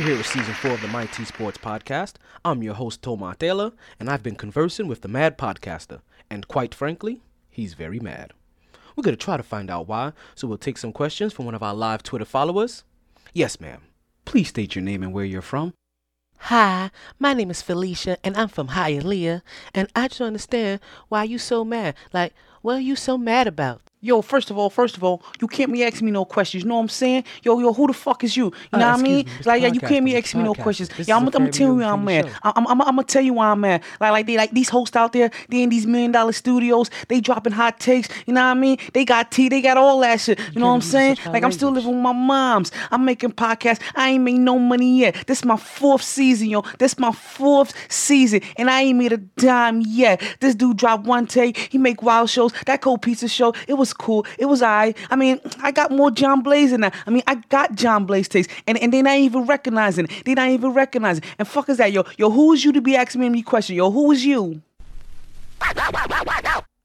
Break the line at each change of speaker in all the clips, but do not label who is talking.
We're here with season four of the Mighty Sports Podcast. I'm your host, Toma Taylor, and I've been conversing with the mad podcaster. And quite frankly, he's very mad. We're going to try to find out why, so we'll take some questions from one of our live Twitter followers. Yes, ma'am. Please state your name and where you're from.
Hi, my name is Felicia, and I'm from Hialeah, and I just don't understand why you so mad. Like, what are you so mad about?
Yo, first of all, first of all, you can't be asking me no questions. You know what I'm saying? Yo, yo, who the fuck is you? You
Uh,
know what I mean?
me,
like, yeah, you can't be asking me no questions.
This
yeah,
is
I'm, gonna- I'm telling you why I'm mad. I'm, I'm, I'm gonna tell you why I'm mad. Like, like they, like these hosts out there, they in these million dollar studios, they dropping hot takes. You know what I mean? They got tea, they got all that shit. You know what I'm saying? Like, I'm still living with my moms. I'm making podcasts. I ain't made no money yet. This my fourth season, yo. This my fourth season, and I ain't made a dime yet. This dude dropped one take. He make wild shows. That cold pizza show, it was cool. It was alright. I mean, I got more John Blaze in that. I mean, I got John Blaze taste, and and they not even recognizing. it. They not even recognizing. And fuck is that, yo? Yo, who is you to be asking me any question? Yo, who is you?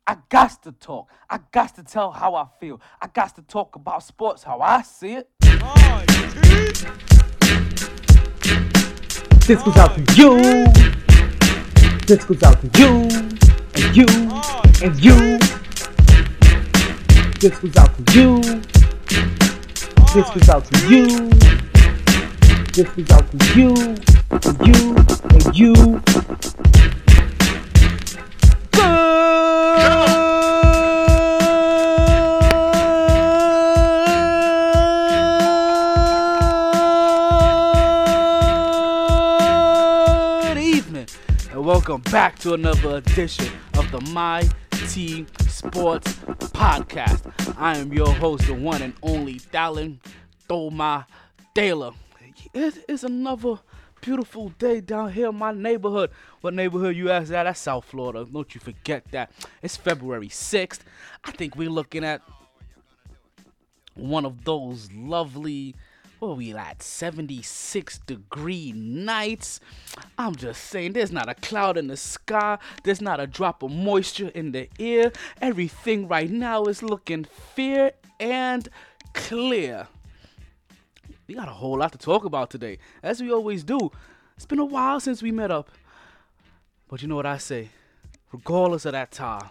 I got to talk. I got to tell how I feel. I got to talk about sports how I see it. This goes out to you. This goes out to you. And you. And you. This goes out to you. This goes out to you. This goes out to you. And you. And you.
And welcome back to another edition of the My Team Sports Podcast. I am your host, the one and only Dallin Thoma Taylor. It is another beautiful day down here in my neighborhood. What neighborhood you ask that? That's South Florida. Don't you forget that. It's February 6th. I think we're looking at one of those lovely are we at 76 degree nights. I'm just saying there's not a cloud in the sky. There's not a drop of moisture in the air. Everything right now is looking fair and clear. We got a whole lot to talk about today as we always do. It's been a while since we met up but you know what i say? Regardless of that time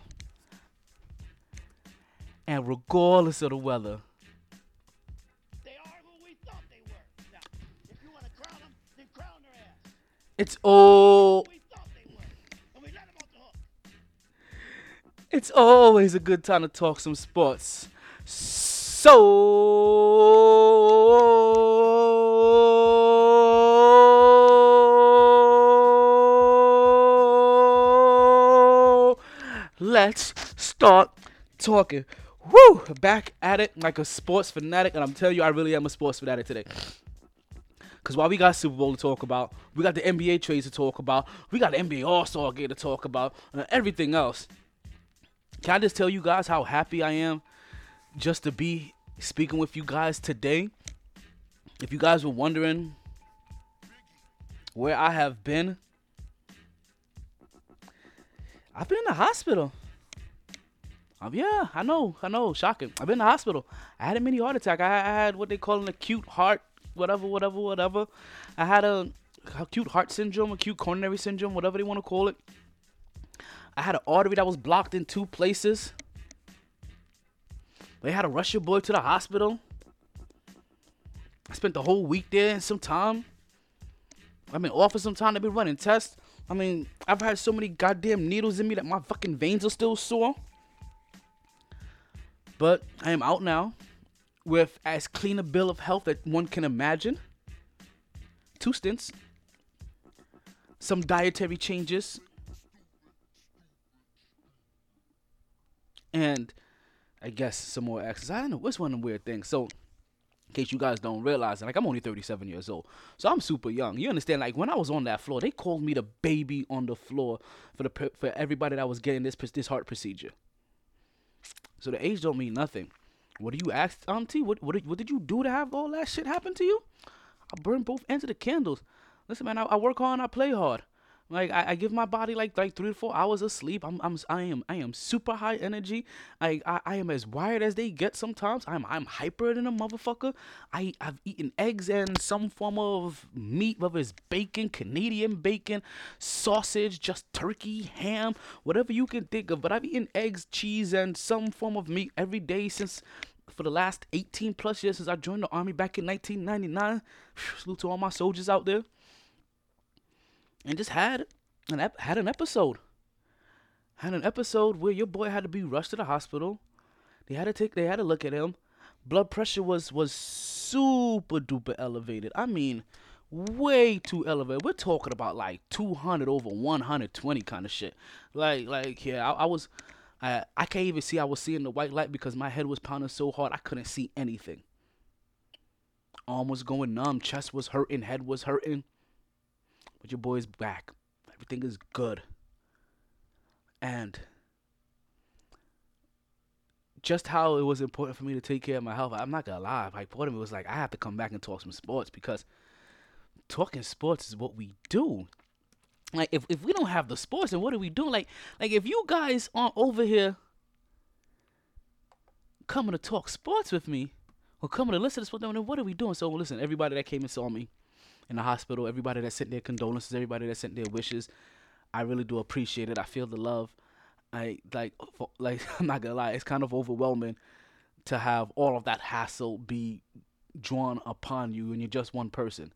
and regardless of the weather
the all.
it's always a good time to talk some sports. So let's start talking. Woo! Back at it like a sports fanatic, and I'm telling you, I really am a sports fanatic today. Cause while we got Super Bowl to talk about, we got the NBA trades to talk about, we got the NBA All Star game to talk about, and everything else. Can I just tell you guys how happy I am just to be speaking with you guys today? If you guys were wondering where I have been, I've been in the hospital. Um, yeah, I know, I know, shocking. I've been in the hospital. I had a mini heart attack. I, I had what they call an acute heart, whatever, whatever, whatever. I had a acute heart syndrome, acute coronary syndrome, whatever they want to call it. I had an artery that was blocked in two places. They had to rush your boy to the hospital. I spent the whole week there and some time. I've been off for some time. They've been running tests. I mean, I've had so many goddamn needles in me that my fucking veins are still sore. But I am out now with as clean a bill of health that one can imagine. Two stents. Some dietary changes. And I guess some more exercise. I don't know. What's one of the weird things? So, in case you guys don't realize, like I'm only 37 years old, so I'm super young. You understand? Like when I was on that floor, they called me the baby on the floor for the for everybody that was getting this this heart procedure. So the age don't mean nothing. What do you ask, um, Auntie? What what did, what did you do to have all that shit happen to you? I burned both ends of the candles. Listen, man, I, I work hard and I play hard. Like I, I give my body like like three to four hours of sleep. I'm I'm I am I am super high energy. I, I I am as wired as they get sometimes. I'm I'm hyper than a motherfucker. I I've eaten eggs and some form of meat, whether it's bacon, Canadian bacon, sausage, just turkey, ham, whatever you can think of. But I've eaten eggs, cheese, and some form of meat every day since for the last 18 plus years since I joined the army back in 1999. Salute to all my soldiers out there and just had an ep- had an episode. Had an episode where your boy had to be rushed to the hospital. They had to take they had to look at him. Blood pressure was was super duper elevated. I mean, way too elevated. We're talking about like 200 over 120 kind of shit. Like like yeah, I, I was I I can't even see I was seeing the white light because my head was pounding so hard I couldn't see anything. Arm was going numb, chest was hurting, head was hurting. But your boy's back. Everything is good. And just how it was important for me to take care of my health, I'm not gonna lie. Like part of me was like I have to come back and talk some sports because talking sports is what we do. Like if, if we don't have the sports, then what are we doing? Like like if you guys aren't over here coming to talk sports with me or coming to listen to sports, then what are we doing? So listen, everybody that came and saw me in the hospital, everybody that sent their condolences, everybody that sent their wishes. I really do appreciate it. I feel the love. I like for, like I'm not gonna lie, it's kind of overwhelming to have all of that hassle be drawn upon you and you're just one person.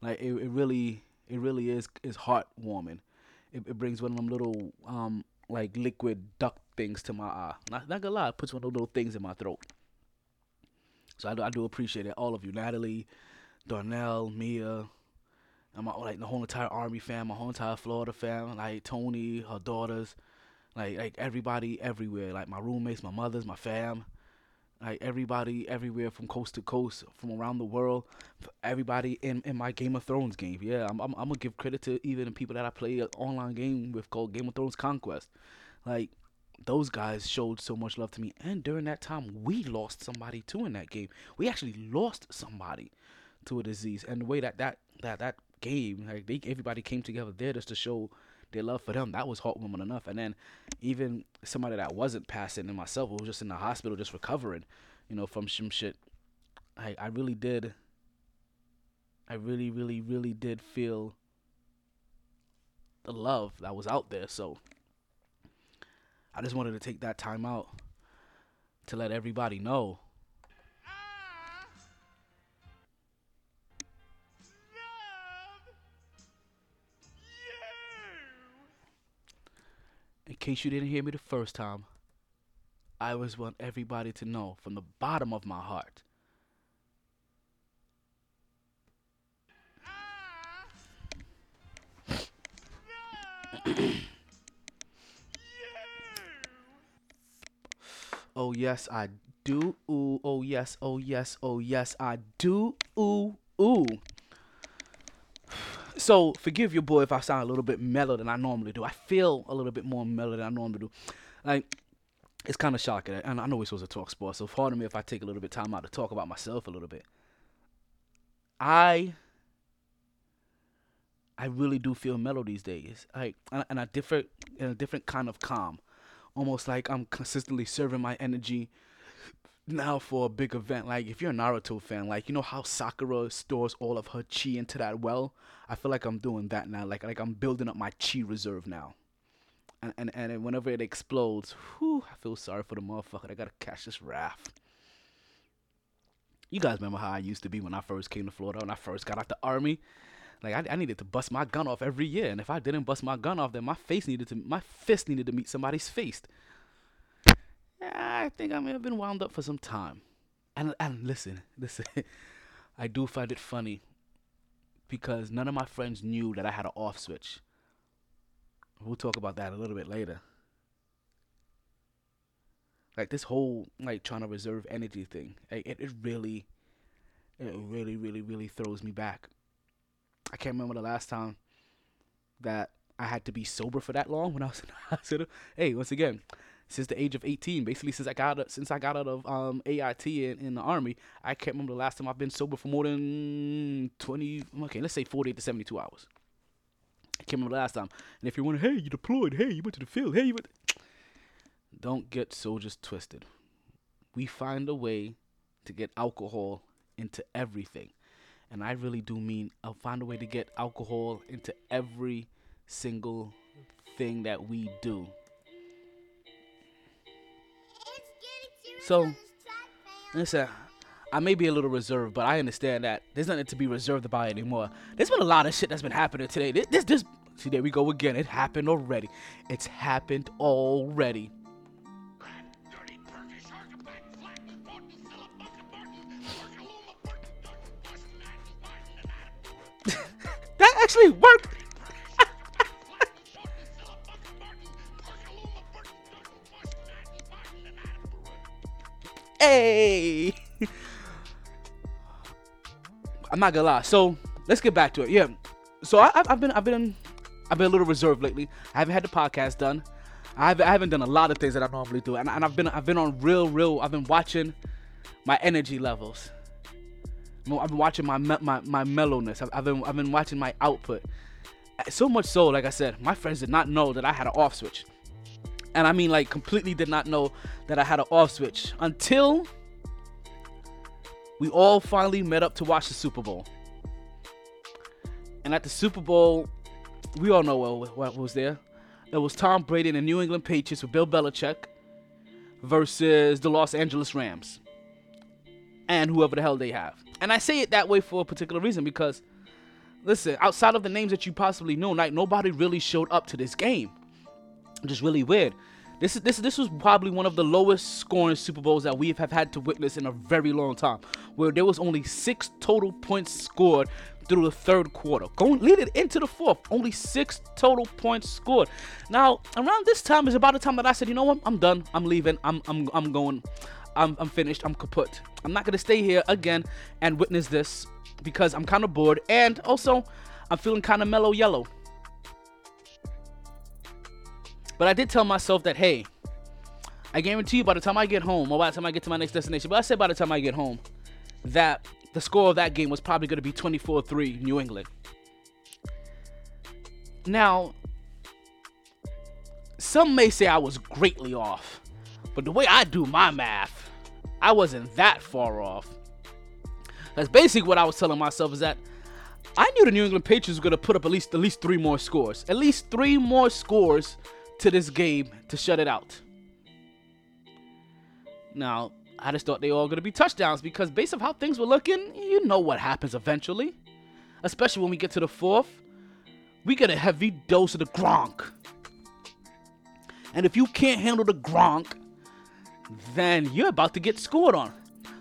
Like it, it really it really is is heartwarming. It, it brings one of them little um like liquid duck things to my eye. Not, not gonna lie, it puts one of those little things in my throat. So I do, I do appreciate it, all of you, Natalie, Darnell, Mia, and my like the whole entire Army fam, my whole entire Florida fam, like Tony, her daughters, like like everybody everywhere, like my roommates, my mothers, my fam, like everybody everywhere from coast to coast, from around the world, everybody in, in my Game of Thrones game. Yeah, I'm, I'm I'm gonna give credit to even the people that I play an online game with called Game of Thrones Conquest, like. Those guys showed so much love to me, and during that time, we lost somebody too in that game. We actually lost somebody to a disease, and the way that that that that game, like they everybody came together there just to show their love for them. That was heartwarming enough. And then even somebody that wasn't passing, and myself, who was just in the hospital, just recovering, you know, from some shit. I I really did. I really, really, really did feel the love that was out there. So I just wanted to take that time out to let everybody know in case you didn't hear me the first time, I always want everybody to know from the bottom of my heart. oh yes, I do. Ooh, oh yes, oh yes, oh yes, I do. Ooh, ooh. So forgive your boy if I sound a little bit mellow than I normally do. I feel a little bit more mellow than I normally do. Like it's kind of shocking, and I know we're supposed to talk sports, so pardon me if I take a little bit time out to talk about myself a little bit. I I really do feel mellow these days, like and, a different in a different kind of calm, almost like I'm consistently serving my energy now for a big event. Like if you're a Naruto fan, like you know how Sakura stores all of her chi into that well. I feel like I'm doing that now. Like like I'm building up my chi reserve now. And and and whenever it explodes, whew, I feel sorry for the motherfucker. I gotta catch this wrath. You guys remember how I used to be when I first came to Florida, when I first got out the army? Like I, I needed to bust my gun off every year, and if I didn't bust my gun off, then my face needed to, my fist needed to meet somebody's face. I think I may have been wound up for some time. And and listen, listen, I do find it funny because none of my friends knew that I had an off switch. We'll talk about that a little bit later. Like this whole like trying to reserve energy thing, it, it really, it really, really, really throws me back. I can't remember the last time that I had to be sober for that long when I was in the hospital. Hey, once again, since the age of 18, basically since I got since I got out of um, AIT in, in the army, I can't remember the last time I've been sober for more than 20. Okay, let's say 48 to 72 hours. I can't remember the last time. And if you're wondering, hey, you deployed, hey, you went to the field, hey, you went. Don't get soldiers twisted. We find a way to get alcohol into everything. And I really do mean I'll find a way to get alcohol into every single thing that we do. So, listen, I may be a little reserved, but I understand that there's nothing to be reserved about anymore. There's been a lot of shit that's been happening today. This, this, this see, there we go again. It happened already. It's happened already. That actually worked. Hey. I'm not gonna lie. So let's get back to it. Yeah. So I, I've I've been I've been I've been a little reserved lately. I haven't had the podcast done. I haven't, I haven't done a lot of things that I normally do, and, and I've been I've been on real real. I've been watching my energy levels. I've been watching my my my mellowness. I've, I've been I've been watching my output. So much so, like I said, my friends did not know that I had an off switch, and I mean like completely did not know that I had an off switch until we all finally met up to watch the Super Bowl. And at the Super Bowl, we all know what, what was there. It was Tom Brady and the New England Patriots with Bill Belichick versus the Los Angeles Rams and whoever the hell they have. And I say it that way for a particular reason because, listen, outside of the names that you possibly know, like nobody really showed up to this game. Just really weird. This is this this was probably one of the lowest scoring Super Bowls that we have had to witness in a very long time, where there was only six total points scored through the third quarter. Going leading into the fourth, only six total points scored. Now around this time is about the time that I said, you know what, I'm done, I'm leaving, I'm I'm I'm going, I'm I'm finished, I'm kaput. I'm not gonna stay here again and witness this because I'm kind of bored and also I'm feeling kind of mellow yellow. But I did tell myself that, hey, I guarantee you by the time I get home, or by the time I get to my next destination, but I said by the time I get home, that the score of that game was probably going to be 24 3 New England. Now, some may say I was greatly off, but the way I do my math, I wasn't that far off. That's basically what I was telling myself is that I knew the New England Patriots were going to put up at least at least three more scores, at least three more scores to this game to shut it out. Now, I just thought they were all going to be touchdowns because based on how things were looking, you know what happens eventually. Especially when we get to the fourth, we get a heavy dose of the Gronk. And if you can't handle the Gronk, then you're about to get scored on.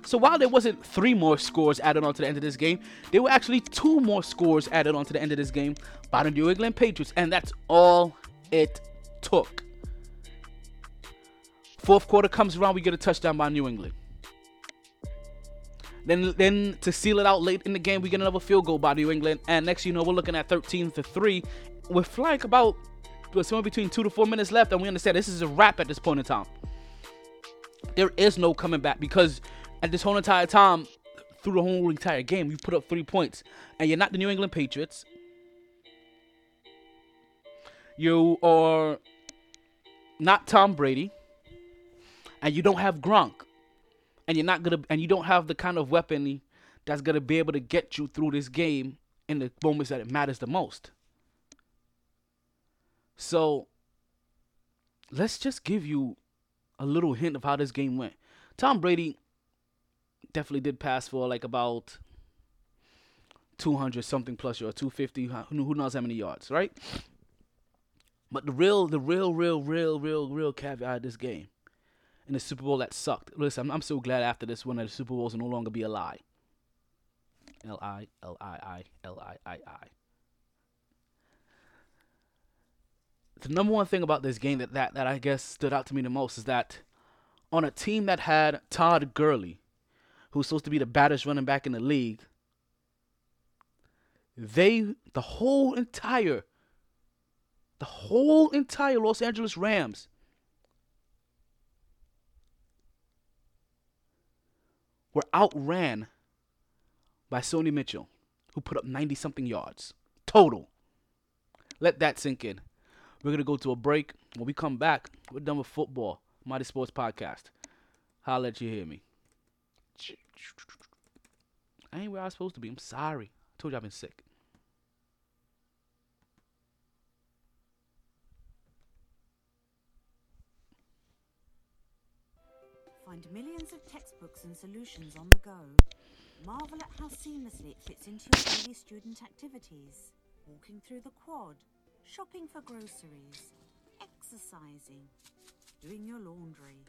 So while there wasn't three more scores added on to the end of this game, there were actually two more scores added on to the end of this game by the New England Patriots, and that's all it took. Fourth quarter comes around, we get a touchdown by New England. Then, then to seal it out late in the game, we get another field goal by New England, and next you know we're looking at 13 to three, with like about somewhere between two to four minutes left, and we understand this is a wrap at this point in time. There is no coming back because at this whole entire time, through the whole entire game, you put up three points, and you're not the New England Patriots. You are not Tom Brady, and you don't have Gronk, and you're not gonna, and you don't have the kind of weapon that's gonna be able to get you through this game in the moments that it matters the most. So, let's just give you a little hint of how this game went. Tom Brady definitely did pass for like about 200 something plus yards, 250, who who knows how many yards, right? But the real, the real, real, real, real, real caveat of this game in the Super Bowl that sucked. Listen, I'm, I'm so glad after this one that the Super Bowls will no longer be a lie. L I L I I L I I I. The number one thing about this game that, that that I guess stood out to me the most is that on a team that had Todd Gurley, who's supposed to be the baddest running back in the league, they the whole entire the whole entire Los Angeles Rams were outran by Sony Michel, who put up 90 something yards total. Let that sink in. We're gonna go to a break. When we come back, we're done with football. Mighty Sports Podcast. Holla at you hear me. I ain't where I was supposed to be. I'm sorry. I told you I've been sick.
Find millions of textbooks and solutions on the go. Marvel at how seamlessly it fits into your daily student activities. Walking through the quad, shopping for groceries, exercising, doing your laundry,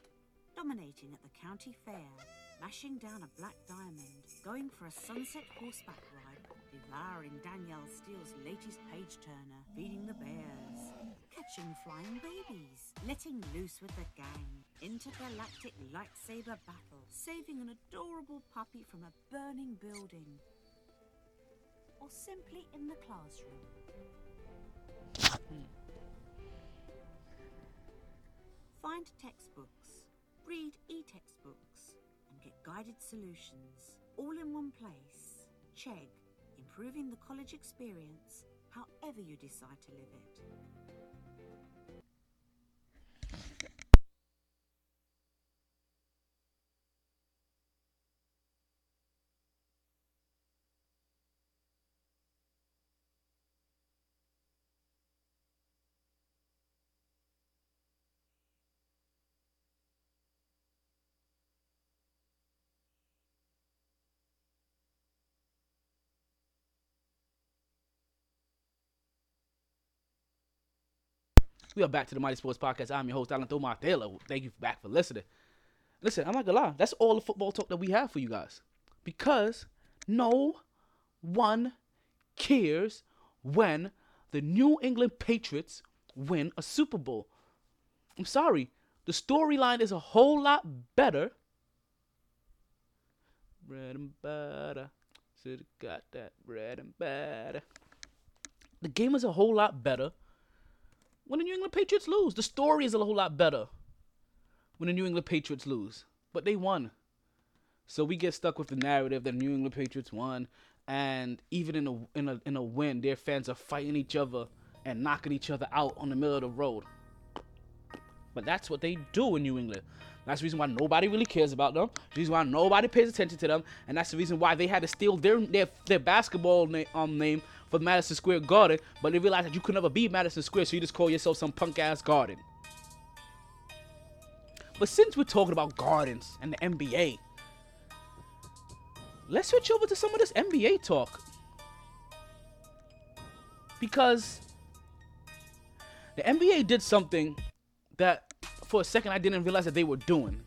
dominating at the county fair, mashing down a black diamond, going for a sunset horseback ride, devouring Danielle Steel's latest page turner, feeding the bears, catching flying babies, letting loose with the gang, intergalactic lightsaber battle, saving an adorable puppy from a burning building, or simply in the classroom. Hmm. Find textbooks, read e textbooks, and get guided solutions all in one place. Chegg, improving the college experience however you decide to live it.
We are back to the Mighty Sports Podcast. I'm your host, Alan Thomar. Thank you back for listening. Listen, I'm not gonna lie. That's all the football talk that we have for you guys. Because no one cares when the New England Patriots win a Super Bowl. I'm sorry. The storyline is a whole lot better. Bread and butter. Should've got that bread and butter. The game is a whole lot better when the New England Patriots lose. The story is a whole lot better when the New England Patriots lose. But they won. So we get stuck with the narrative that New England Patriots won. And even in a in a in a win, their fans are fighting each other and knocking each other out on the middle of the road. But that's what they do in New England. That's the reason why nobody really cares about them. The reason why nobody pays attention to them, and that's the reason why they had to steal their their, their basketball na- um, name for Madison Square Garden. But they realized that you could never be Madison Square, so you just call yourself some punk ass garden. But since we're talking about gardens and the NBA, let's switch over to some of this NBA talk. Because the NBA did something that for a second I didn't realize that they were doing.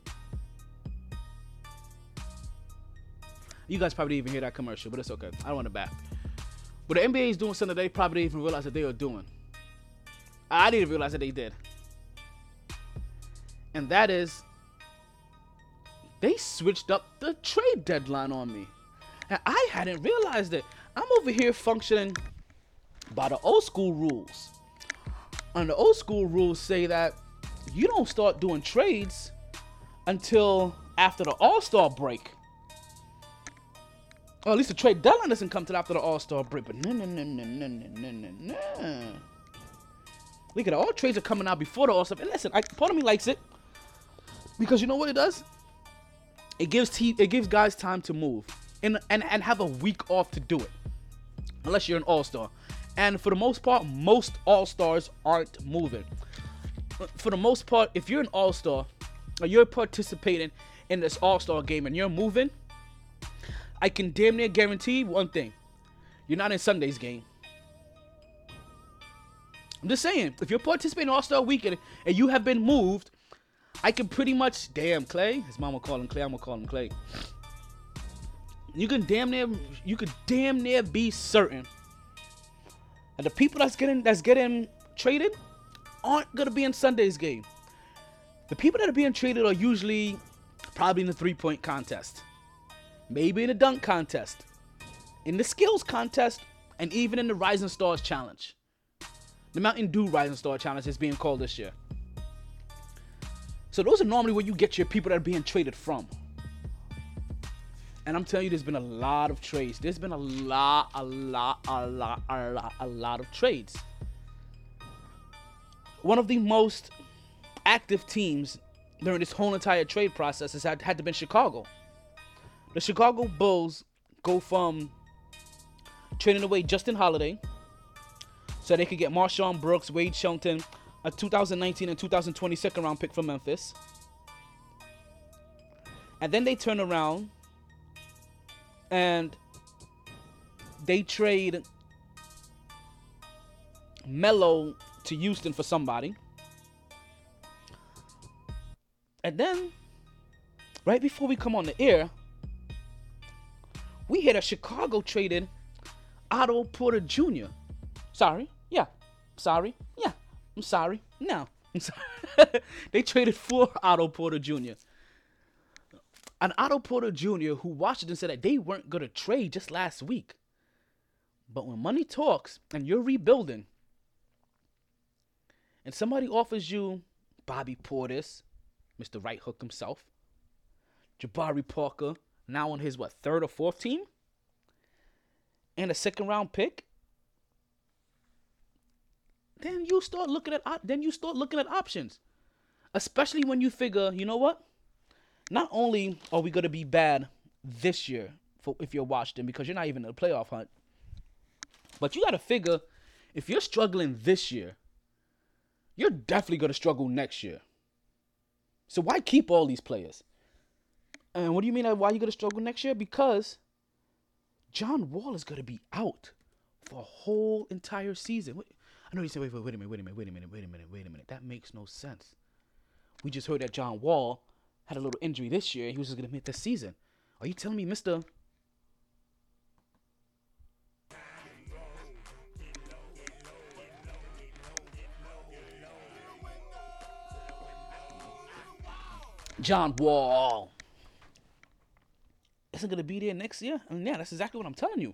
You guys probably didn't even hear that commercial, but it's okay. I don't want to back. But the NBA is doing something they probably didn't even realize that they were doing. I didn't realize that they did. And that is they switched up the trade deadline on me. And I hadn't realized it. I'm over here functioning by the old school rules. And the old school rules say that you don't start doing trades until after the All Star break. Or at least the trade deadline doesn't come till after the All Star break. But no, no, no, no, no, no, no, no. Look at it. All trades are coming out before the All Star. And listen, I, part of me likes it because you know what it does? It gives te- it gives guys time to move and and and have a week off to do it, unless you're an All Star. And for the most part, most All Stars aren't moving. For the most part, if you're an All Star, or you're participating in this All Star game and you're moving I can damn near guarantee one thing: you're not in Sunday's game. I'm just saying, if you're participating in All Star Weekend and you have been moved, I can pretty much damn Clay. His mama call him Clay. I'm gonna call him Clay. You can damn near you could damn near be certain that the people that's getting that's getting traded aren't gonna be in Sunday's game. The people that are being traded are usually probably in the three point contest, maybe in the dunk contest, in the skills contest, and even in the Rising Stars Challenge. The Mountain Dew Rising Star Challenge is being called this year. So those are normally where you get your people that are being traded from. And I'm telling you, there's been a lot of trades. There's been a lot, a lot, a lot, a lot, a lot of trades. one of the most active teams during this whole entire trade process has had, had to been Chicago. The Chicago Bulls go from trading away Justin Holiday so they could get MarShon Brooks, Wayne Selden, a 2019 and 2020 second round pick from Memphis. And then they turn around and they trade Melo to Houston for somebody. And then, right before we come on the air, we hear a Chicago traded Otto Porter Jr. Sorry, yeah. Sorry, yeah. I'm sorry, no. I'm sorry. they traded for Otto Porter Jr. And Otto Porter Jr., who Washington said that they weren't to trade just last week. But when money talks and you're rebuilding, and somebody offers you Bobby Portis, Mr. Right Hook himself, Jabari Parker, now on his what third or fourth team, and a second round pick, then you start looking at op- then you start looking at options, especially when you figure, you know what? Not only are we gonna be bad this year for if you're Washington because you're not even in the playoff hunt, but you gotta figure if you're struggling this year, you're definitely gonna struggle next year. So why keep all these players? And what do you mean? Why you gonna struggle next year? Because John Wall is gonna be out for a whole entire season. Wait, I know you say, wait, wait, wait a minute, wait a minute, wait a minute, wait a minute, wait a minute. That makes no sense. We just heard that John Wall had a little injury this year. He was just gonna miss this season. Are you telling me, Mister? John Wall isn't gonna be there next year. And yeah, that's exactly what I'm telling you.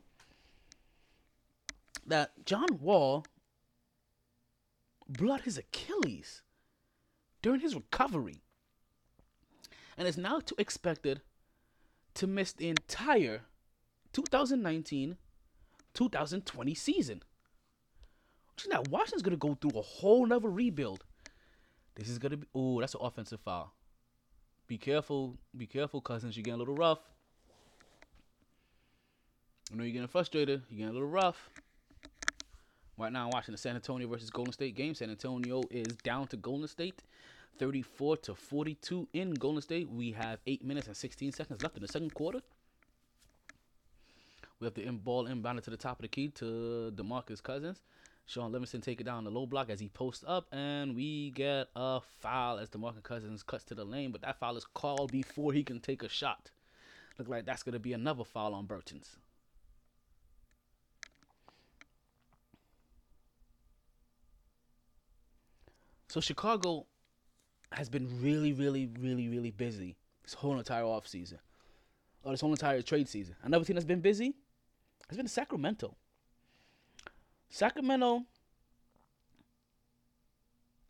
That John Wall out his Achilles during his recovery, and is now to expected to miss the entire 2019 2020 season. Which is now Washington's gonna go through a whole nother rebuild. This is gonna be oh, that's an offensive foul. Be careful, be careful, cousins. You're getting a little rough. I know you're getting frustrated. You're getting a little rough. Right now, I'm watching the San Antonio versus Golden State game. San Antonio is down to Golden State, 34 to 42 in Golden State. We have eight minutes and 16 seconds left in the second quarter. We have the in ball inbounded to the top of the key to Demarcus Cousins. Shaun Livingston take it down the low block as he posts up, and we get a foul as DeMarcus Cousins cuts to the lane, but that foul is called before he can take a shot. Look like that's gonna be another foul on Burton's. So Chicago has been really, really, really, really busy this whole entire off season, or this whole entire trade season. Another team that's been busy has been Sacramento. Sacramento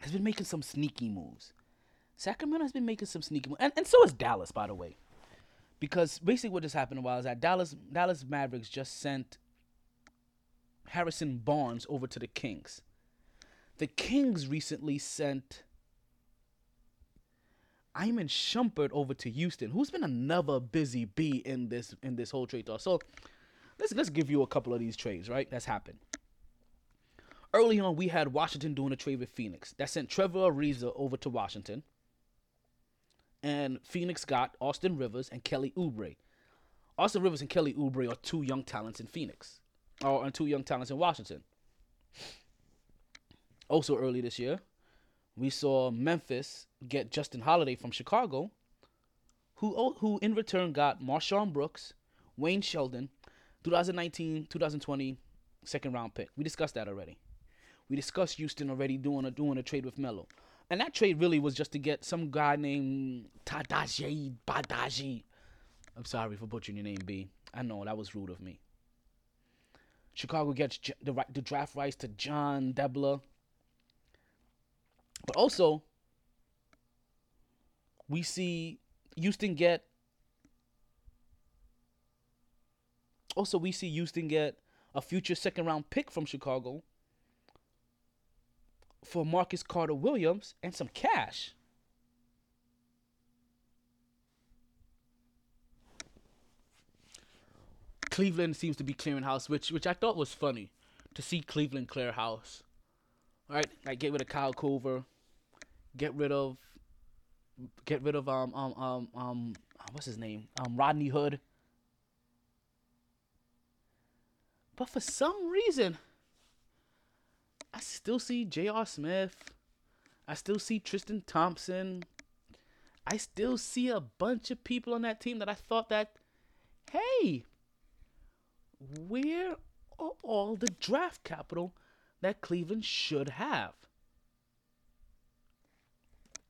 has been making some sneaky moves. Sacramento has been making some sneaky moves, and, and so is Dallas, by the way. Because basically, what just happened a while is that Dallas Dallas Mavericks just sent Harrison Barnes over to the Kings. The Kings recently sent Iman Shumpert over to Houston, who's been another busy bee in this in this whole trade talk. So let's let's give you a couple of these trades, right? That's happened. Early on, we had Washington doing a trade with Phoenix. That sent Trevor Ariza over to Washington. And Phoenix got Austin Rivers and Kelly Oubre. Austin Rivers and Kelly Oubre are two young talents in Phoenix. Or two young talents in Washington. Also early this year, we saw Memphis get Justin Holiday from Chicago, who oh, who in return got MarShon Brooks, Wayne Selden, 2019, 2020 second round pick. We discussed that already. We discussed Houston already doing a doing a trade with Melo. And that trade really was just to get some guy named Tadaji Badaji. I'm sorry for butchering your name, B. I know that was rude of me. Chicago gets the the draft rights to Jon Diebler. But also, we see Houston get. Also, we see Houston get a future second round pick from Chicago for Marcus Carter Williams and some cash. Cleveland seems to be clearing house, which which I thought was funny to see Cleveland clear house. Right, like get rid of Kyle Korver, get rid of get rid of um um um um what's his name um Rodney Hood. But for some reason, I still see J.R. Smith. I still see Tristan Thompson. I still see a bunch of people on that team that I thought that, hey, where are all the draft capital that Cleveland should have?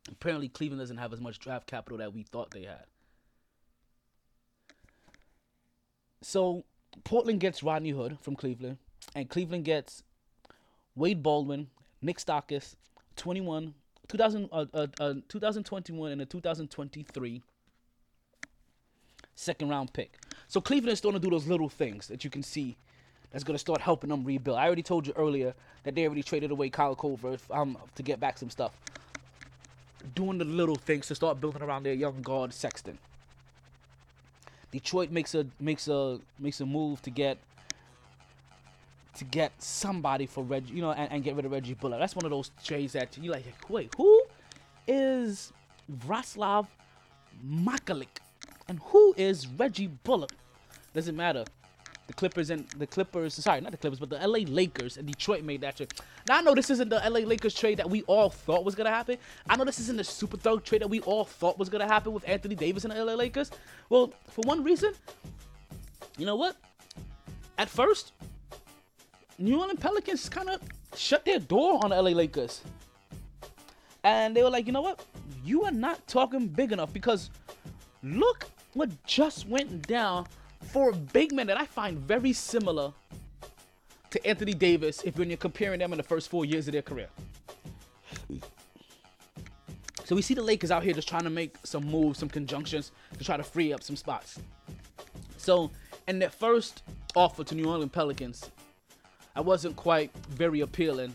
Apparently, Cleveland doesn't have as much draft capital that we thought they had. So, Portland gets Rodney Hood from Cleveland, and Cleveland gets Wade Baldwin, Nick Stokes, 21, 2000, uh, uh, uh, 2021 and a 2023 second round pick. So Cleveland is starting to do those little things that you can see that's going to start helping them rebuild. I already told you earlier that they already traded away Kyle Korver um, to get back some stuff. Doing the little things to start building around their young guard Sexton. Detroit makes a makes a makes a move to get to get somebody for Reggie, you know, and, and get rid of Reggie Bullock. That's one of those trades that you like. Wait, who is Vraslav Makalik, and who is Reggie Bullock? Doesn't matter. The Clippers and the Clippers, sorry, not the Clippers, but the LA Lakers and Detroit made that trade. Now I know this isn't the LA Lakers trade that we all thought was gonna happen. I know this isn't the super thug trade that we all thought was gonna happen with Anthony Davis and the LA Lakers. Well, for one reason, you know what? At first, New Orleans Pelicans kind of shut their door on the LA Lakers. And they were like, you know what? You are not talking big enough because look what just went down for a big man that I find very similar to Anthony Davis if when you're comparing them in the first four years of their career. So we see the Lakers out here just trying to make some moves, some conjunctions to try to free up some spots. So in their first offer to New Orleans Pelicans, I wasn't quite very appealing.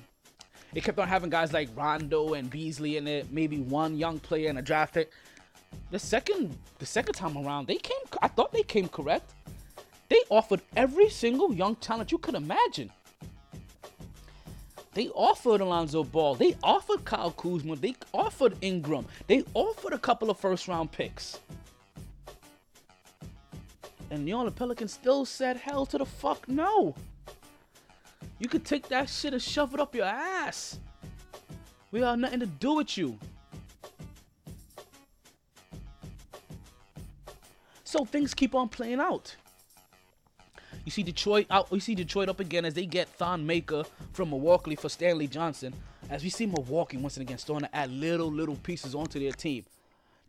It kept on having guys like Rondo and Beasley in it, maybe one young player and a draft pick. The second, the second time around, they came. I thought they came correct. They offered every single young talent you could imagine. They offered Alonzo Ball. They offered Kyle Kuzma. They offered Ingram. They offered a couple of first round picks. And the Orleans Pelicans still said hell to the fuck no. You could take that shit and shove it up your ass. We have nothing to do with you. So things keep on playing out. You see Detroit out. You see Detroit up again as they get Thon Maker from Milwaukee for Stanley Johnson. As we see Milwaukee once again starting to add little little pieces onto their team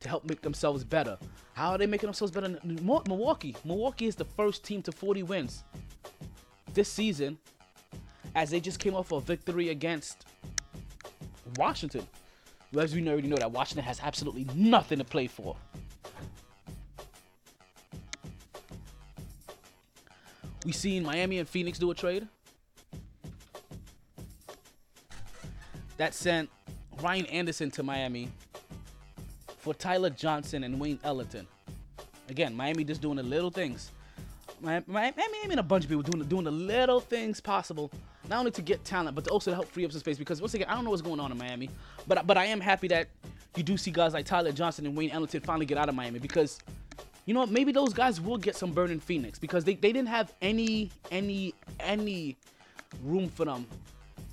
to help make themselves better. How are they making themselves better? Milwaukee. Milwaukee is the first team to 40 wins this season, as they just came off a victory against Washington. As we already know that Washington has absolutely nothing to play for. We seen Miami and Phoenix do a trade. That sent Ryan Anderson to Miami for Tyler Johnson and Wayne Ellington. Again, Miami just doing the little things. Miami, Miami and a bunch of people doing doing the little things possible, not only to get talent, but to also help free up some space. Because once again, I don't know what's going on in Miami, but but I am happy that you do see guys like Tyler Johnson and Wayne Ellington finally get out of Miami because you know what? Maybe those guys will get some burn in Phoenix because they, they didn't have any any any room for them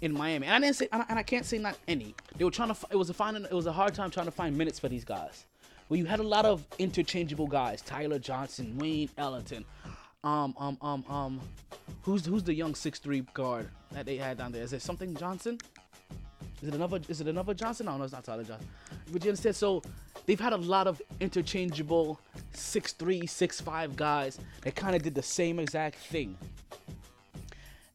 in Miami. And I didn't say and I, and I can't say not any. They were trying to it was a finding it was a hard time trying to find minutes for these guys. Well, you had a lot of interchangeable guys: Tyler Johnson, Wayne Ellington, um um um um, who's who's the young six three guard that they had down there? Is it something Johnson? Is it another? Is it another Johnson? No, no, it's not Tyler Johnson. But you understand? So they've had a lot of interchangeable six three, six five guys that kind of did the same exact thing.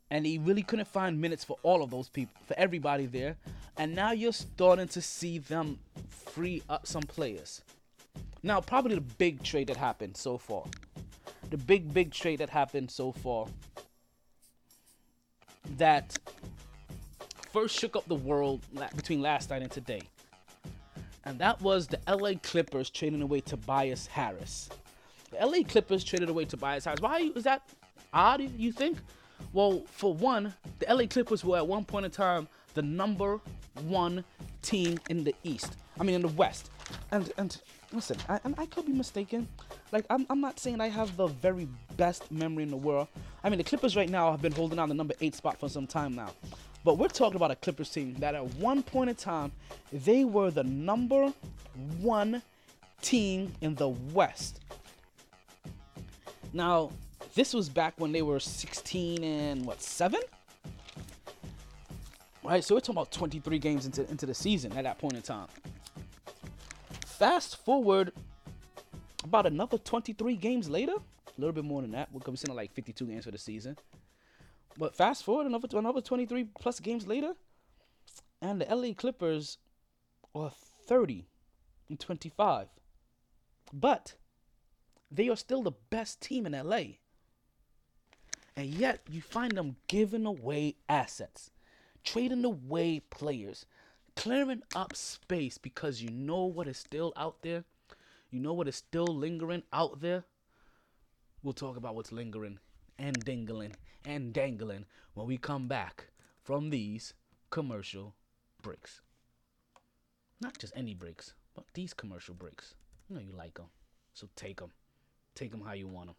And he really couldn't find minutes for all of those people, for everybody there. And now you're starting to see them free up some players. Now, probably the big trade that happened so far. The big, big trade that happened so far. That first shook up the world between last night and today. And that was the LA Clippers trading away Tobias Harris. The LA Clippers traded away Tobias Harris. Why is that odd, you think? Well, for one, the LA Clippers were at one point in time the number one team in the East. I mean, in the West. And and listen, I, and I could be mistaken. Like, I'm, I'm not saying I have the very best memory in the world. I mean, the Clippers right now have been holding on the number eight spot for some time now. But we're talking about a Clippers team that at one point in time, they were the number one team in the West. Now, this was back when they were 16 and what, 7? Right, so we're talking about 23 games into, into the season at that point in time. Fast forward about another 23 games later, a little bit more than that. We're going to like 52 games for the season. But fast forward another another 23 plus games later, and the LA Clippers are 30 and 25. But they are still the best team in LA. And yet you find them giving away assets, trading away players, clearing up space because you know what is still out there. You know what is still lingering out there. We'll talk about what's lingering and dingling and dangling when we come back from these commercial breaks. Not just any breaks, but these commercial breaks. You know you like them, so take them. Take them how you want them.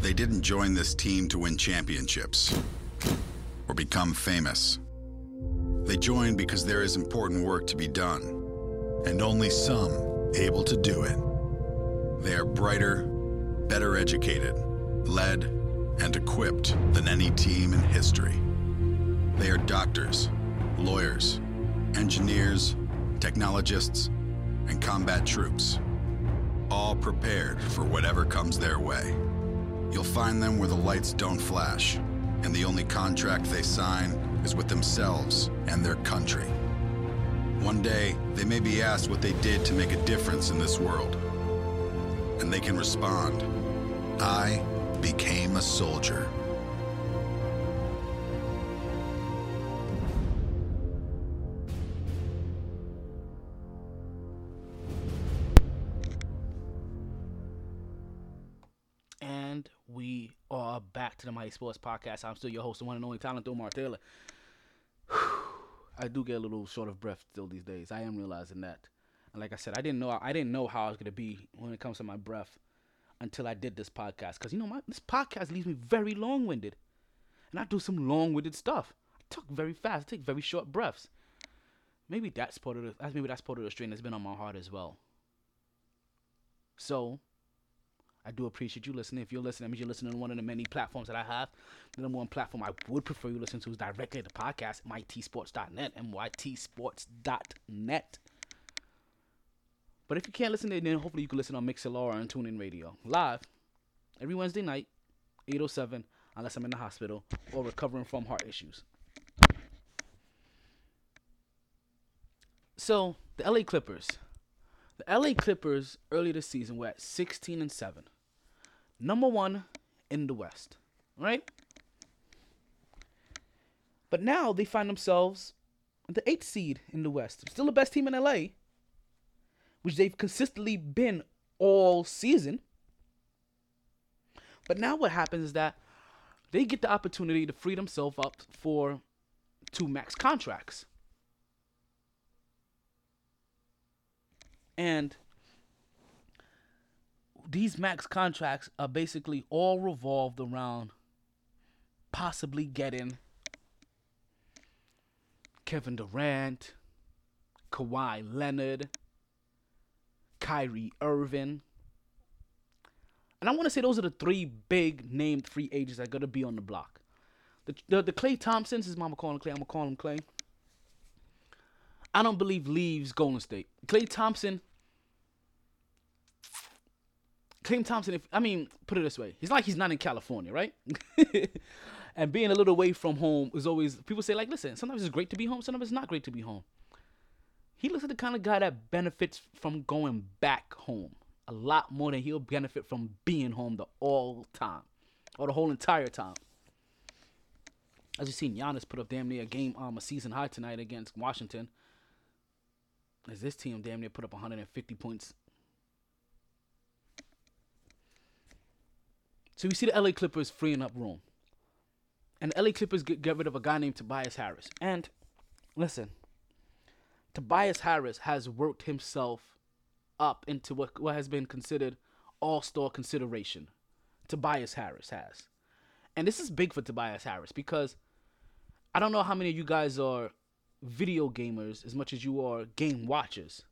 They didn't join this team to win championships or become famous. They joined because there is important work to be done, and only some able to do it. They are brighter, better educated, led, and equipped than any team in history. They are doctors, lawyers, engineers, technologists, and combat troops, all prepared for whatever comes their way. You'll find them where the lights don't flash, and the only contract they sign is with themselves and their country. One day, they may be asked what they did to make a difference in this world. And they can respond I became a soldier.
And we are back to the MyT Sports Podcast. I'm still your host, the one and only talent, Omar Taylor. I do get a little short of breath still these days. I am realizing that. And like I said, I didn't know I didn't know how I was gonna be when it comes to my breath until I did this podcast. Cause you know my this podcast leaves me very long winded, and I do some long winded stuff. I talk very fast. I take very short breaths. Maybe that's part of the maybe that's part of the strain that's been on my heart as well. So I do appreciate you listening. If you're listening, that means you're listening to one of the many platforms that I have. The number one platform I would prefer you listen to is directly the podcast, mytsports.net, mytsports.net. But if you can't listen to it, then hopefully you can listen on Mixlr and TuneIn Radio. Live, every Wednesday night, 8.07, unless I'm in the hospital or recovering from heart issues. So, the LA Clippers. The LA Clippers earlier this season were at 16 and 7. Number 1 in the West, right? But now they find themselves the 8th seed in the West. Still the best team in LA, which they've consistently been all season. But now what happens is that they get the opportunity to free themselves up for two max contracts. And these max contracts are basically all revolved around possibly getting Kevin Durant, Kawhi Leonard, Kyrie Irving. And I want to say those are the three big named free agents that going to be on the block. The, the, the Klay Thompsons, his mama calling Clay, I'm going to call him Clay. I don't believe leaves Golden State. Klay Thompson. Klay Thompson, if I mean, put it this way, he's like he's not in California, right? and being a little away from home is always people say like, listen, sometimes it's great to be home, sometimes it's not great to be home. He looks like the kind of guy that benefits from going back home a lot more than he'll benefit from being home the all time or the whole entire time. As you seen, Giannis put up damn near a game, um, a season high tonight against Washington. As this team damn near put up 150 points. So we see the LA Clippers freeing up room. And the LA Clippers get, get rid of a guy named Tobias Harris. And listen, Tobias Harris has worked himself up into what, what has been considered all star consideration. Tobias Harris has. And this is big for Tobias Harris because I don't know how many of you guys are video gamers as much as you are game watchers.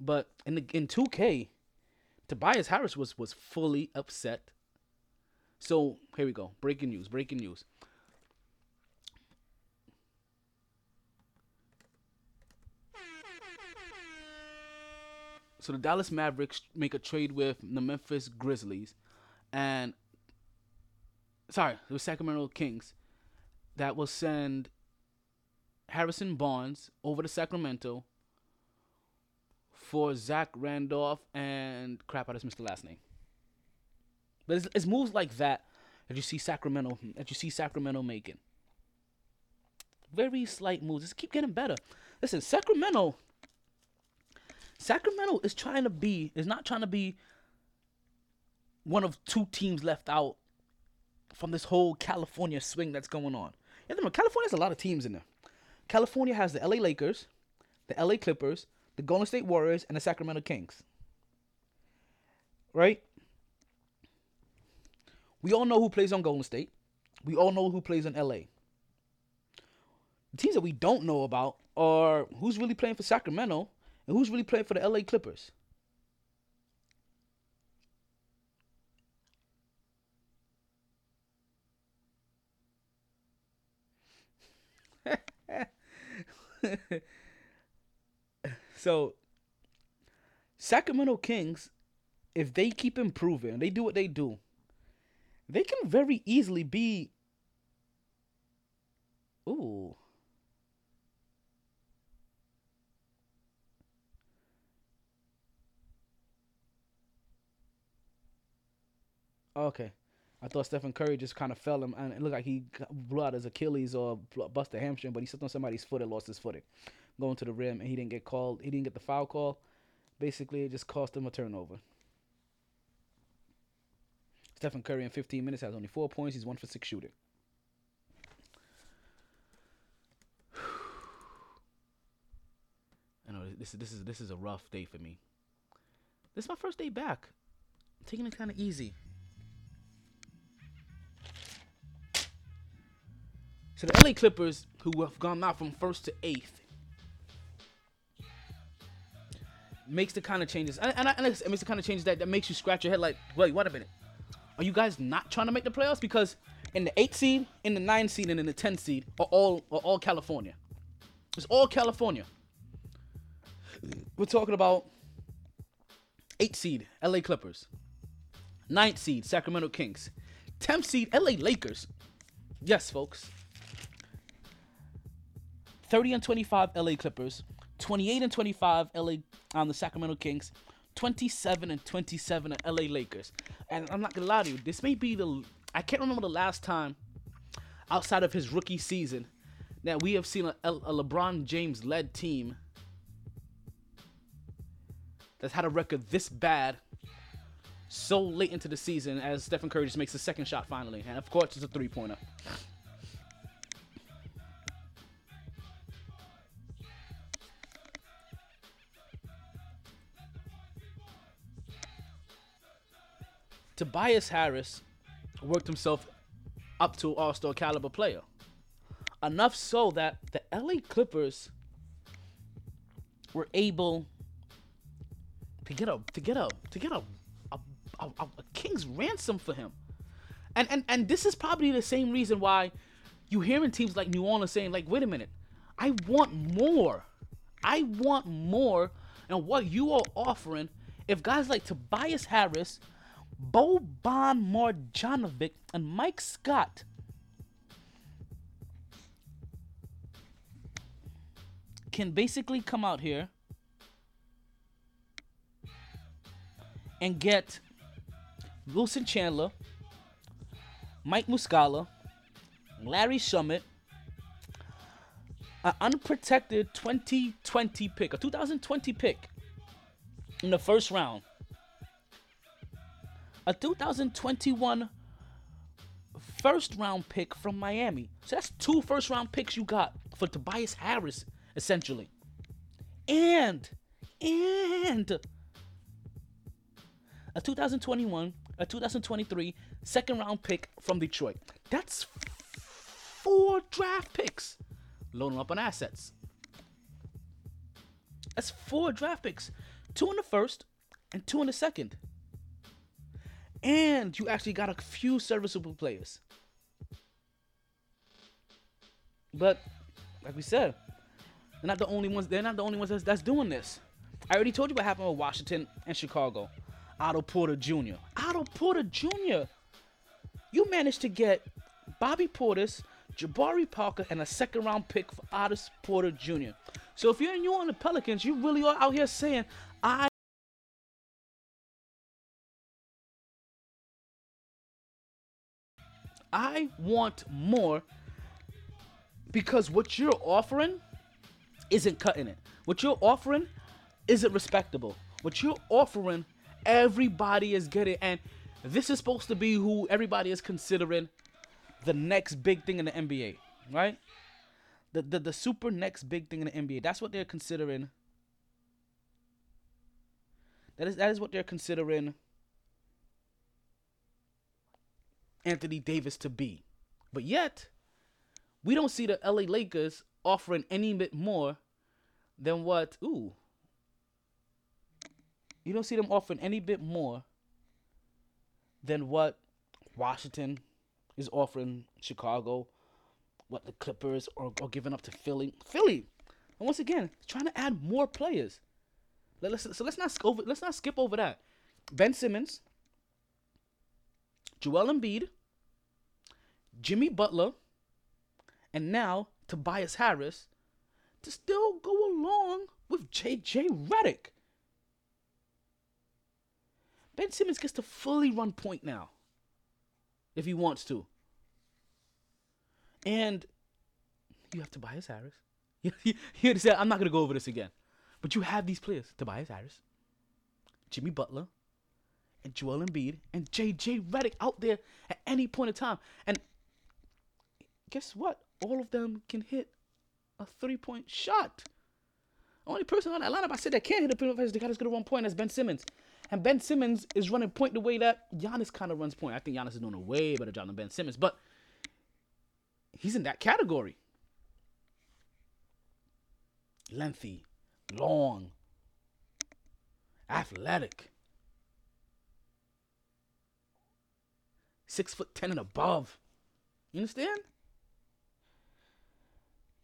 But in the in 2K, Tobias Harris was was fully upset. So here we go. Breaking news, breaking news. So the Dallas Mavericks make a trade with the Memphis Grizzlies and sorry, the Sacramento Kings that will send Harrison Barnes over to Sacramento for Zach Randolph and crap, I just missed the last name. But it's, it's moves like that that you see Sacramento that you see Sacramento making. Very slight moves. Just keep getting better. Listen, Sacramento. Sacramento is trying to be is not trying to be one of two teams left out from this whole California swing that's going on. Yeah, remember, California has a lot of teams in there. California has the LA Lakers, the LA Clippers, the Golden State Warriors, and the Sacramento Kings. Right? We all know who plays on Golden State. We all know who plays in LA. The teams that we don't know about are who's really playing for Sacramento and who's really playing for the LA Clippers. so Sacramento Kings, if they keep improving, they do what they do, they can very easily be. Ooh. Okay. I thought Stephen Curry just kind of fell him, and it looked like he blew out his Achilles or busted a hamstring, but he stepped on somebody's foot and lost his footing, going to the rim, and he didn't get called. He didn't get the foul call. Basically, it just cost him a turnover. Stephen Curry in 15 minutes has only four points. He's one for six shooting. I know this this is this is a rough day for me. This is my first day back. I'm taking it kind of easy. So the LA Clippers, who have gone out from first to eighth, makes the kind of changes, and, and, and it makes the kind of changes that, that makes you scratch your head like, wait, wait a minute. Are you guys not trying to make the playoffs? Because in the eight seed, in the nine seed, and in the ten seed are all are all California. It's all California. We're talking about eight seed LA Clippers, ninth seed Sacramento Kings, tenth seed LA Lakers. Yes, folks. 30 and 25 LA Clippers, 28 and 25 LA on um, the Sacramento Kings, 27 and 27 at LA Lakers. And I'm not gonna lie to you, this may be the I can't remember the last time outside of his rookie season that we have seen a, a LeBron James led team that's had a record this bad so late into the season as Stephen Curry just makes the second shot finally. And of course, it's a three pointer. Tobias Harris worked himself up to All Star caliber player. Enough so that the LA Clippers were able to get a to get a to get a a, a, a king's ransom for him. And, and and this is probably the same reason why you hearing teams like New Orleans saying like, wait a minute, I want more. I want more. And what you are offering, if guys like Tobias Harris Boban Marjanovic, and Mike Scott. Can basically come out here and get Wilson Chandler, Mike Muscala, Landry Shamet, an unprotected 2020 pick, a 2020 pick in the first round, a 2021 first round pick from Miami. So that's two first round picks you got for Tobias Harris, essentially. And, and a 2021, a 2023 second round pick from Detroit. That's four draft picks loading up on assets. That's four draft picks. Two in the first and two in the second. And you actually got a few serviceable players. But like we said, they're not the only ones. They're not the only ones that's, that's doing this. I already told you what happened with Washington and Chicago. Otto Porter Jr. Otto Porter Jr. You managed to get Bobby Portis, Jabari Parker, and a second round pick for Otto Porter Jr. So if you're new on the Pelicans, you really are out here saying, I I want more because what you're offering isn't cutting it. What you're offering isn't respectable. What you're offering, everybody is getting, and this is supposed to be who everybody is considering the next big thing in the NBA, right? The the, the super next big thing in the NBA. That's what they're considering. That is that is what they're considering Anthony Davis to be. But yet, we don't see the LA Lakers offering any bit more than what ooh. You don't see them offering any bit more than what Washington is offering Chicago, what the Clippers are, are giving up to Philly. Philly, and once again, trying to add more players. Let, us so let's not over, let's not skip over that. Ben Simmons, Joel Embiid, Jimmy Butler, and now Tobias Harris to still go along with JJ Redick. Ben Simmons gets to fully run point now if he wants to. And you have Tobias Harris. You, understand? I'm not going to go over this again. But you have these players Tobias Harris, Jimmy Butler, and Joel Embiid, and JJ Redick out there at any point in time. And guess what? All of them can hit a three point shot. Only person on that lineup I said that can't hit a three point shot is the guy that's gonna run point is Ben Simmons. And Ben Simmons is running point the way that Giannis kind of runs point. I think Giannis is doing a way better job than Ben Simmons, but he's in that category. Lengthy, long, athletic, six foot ten and above. You understand?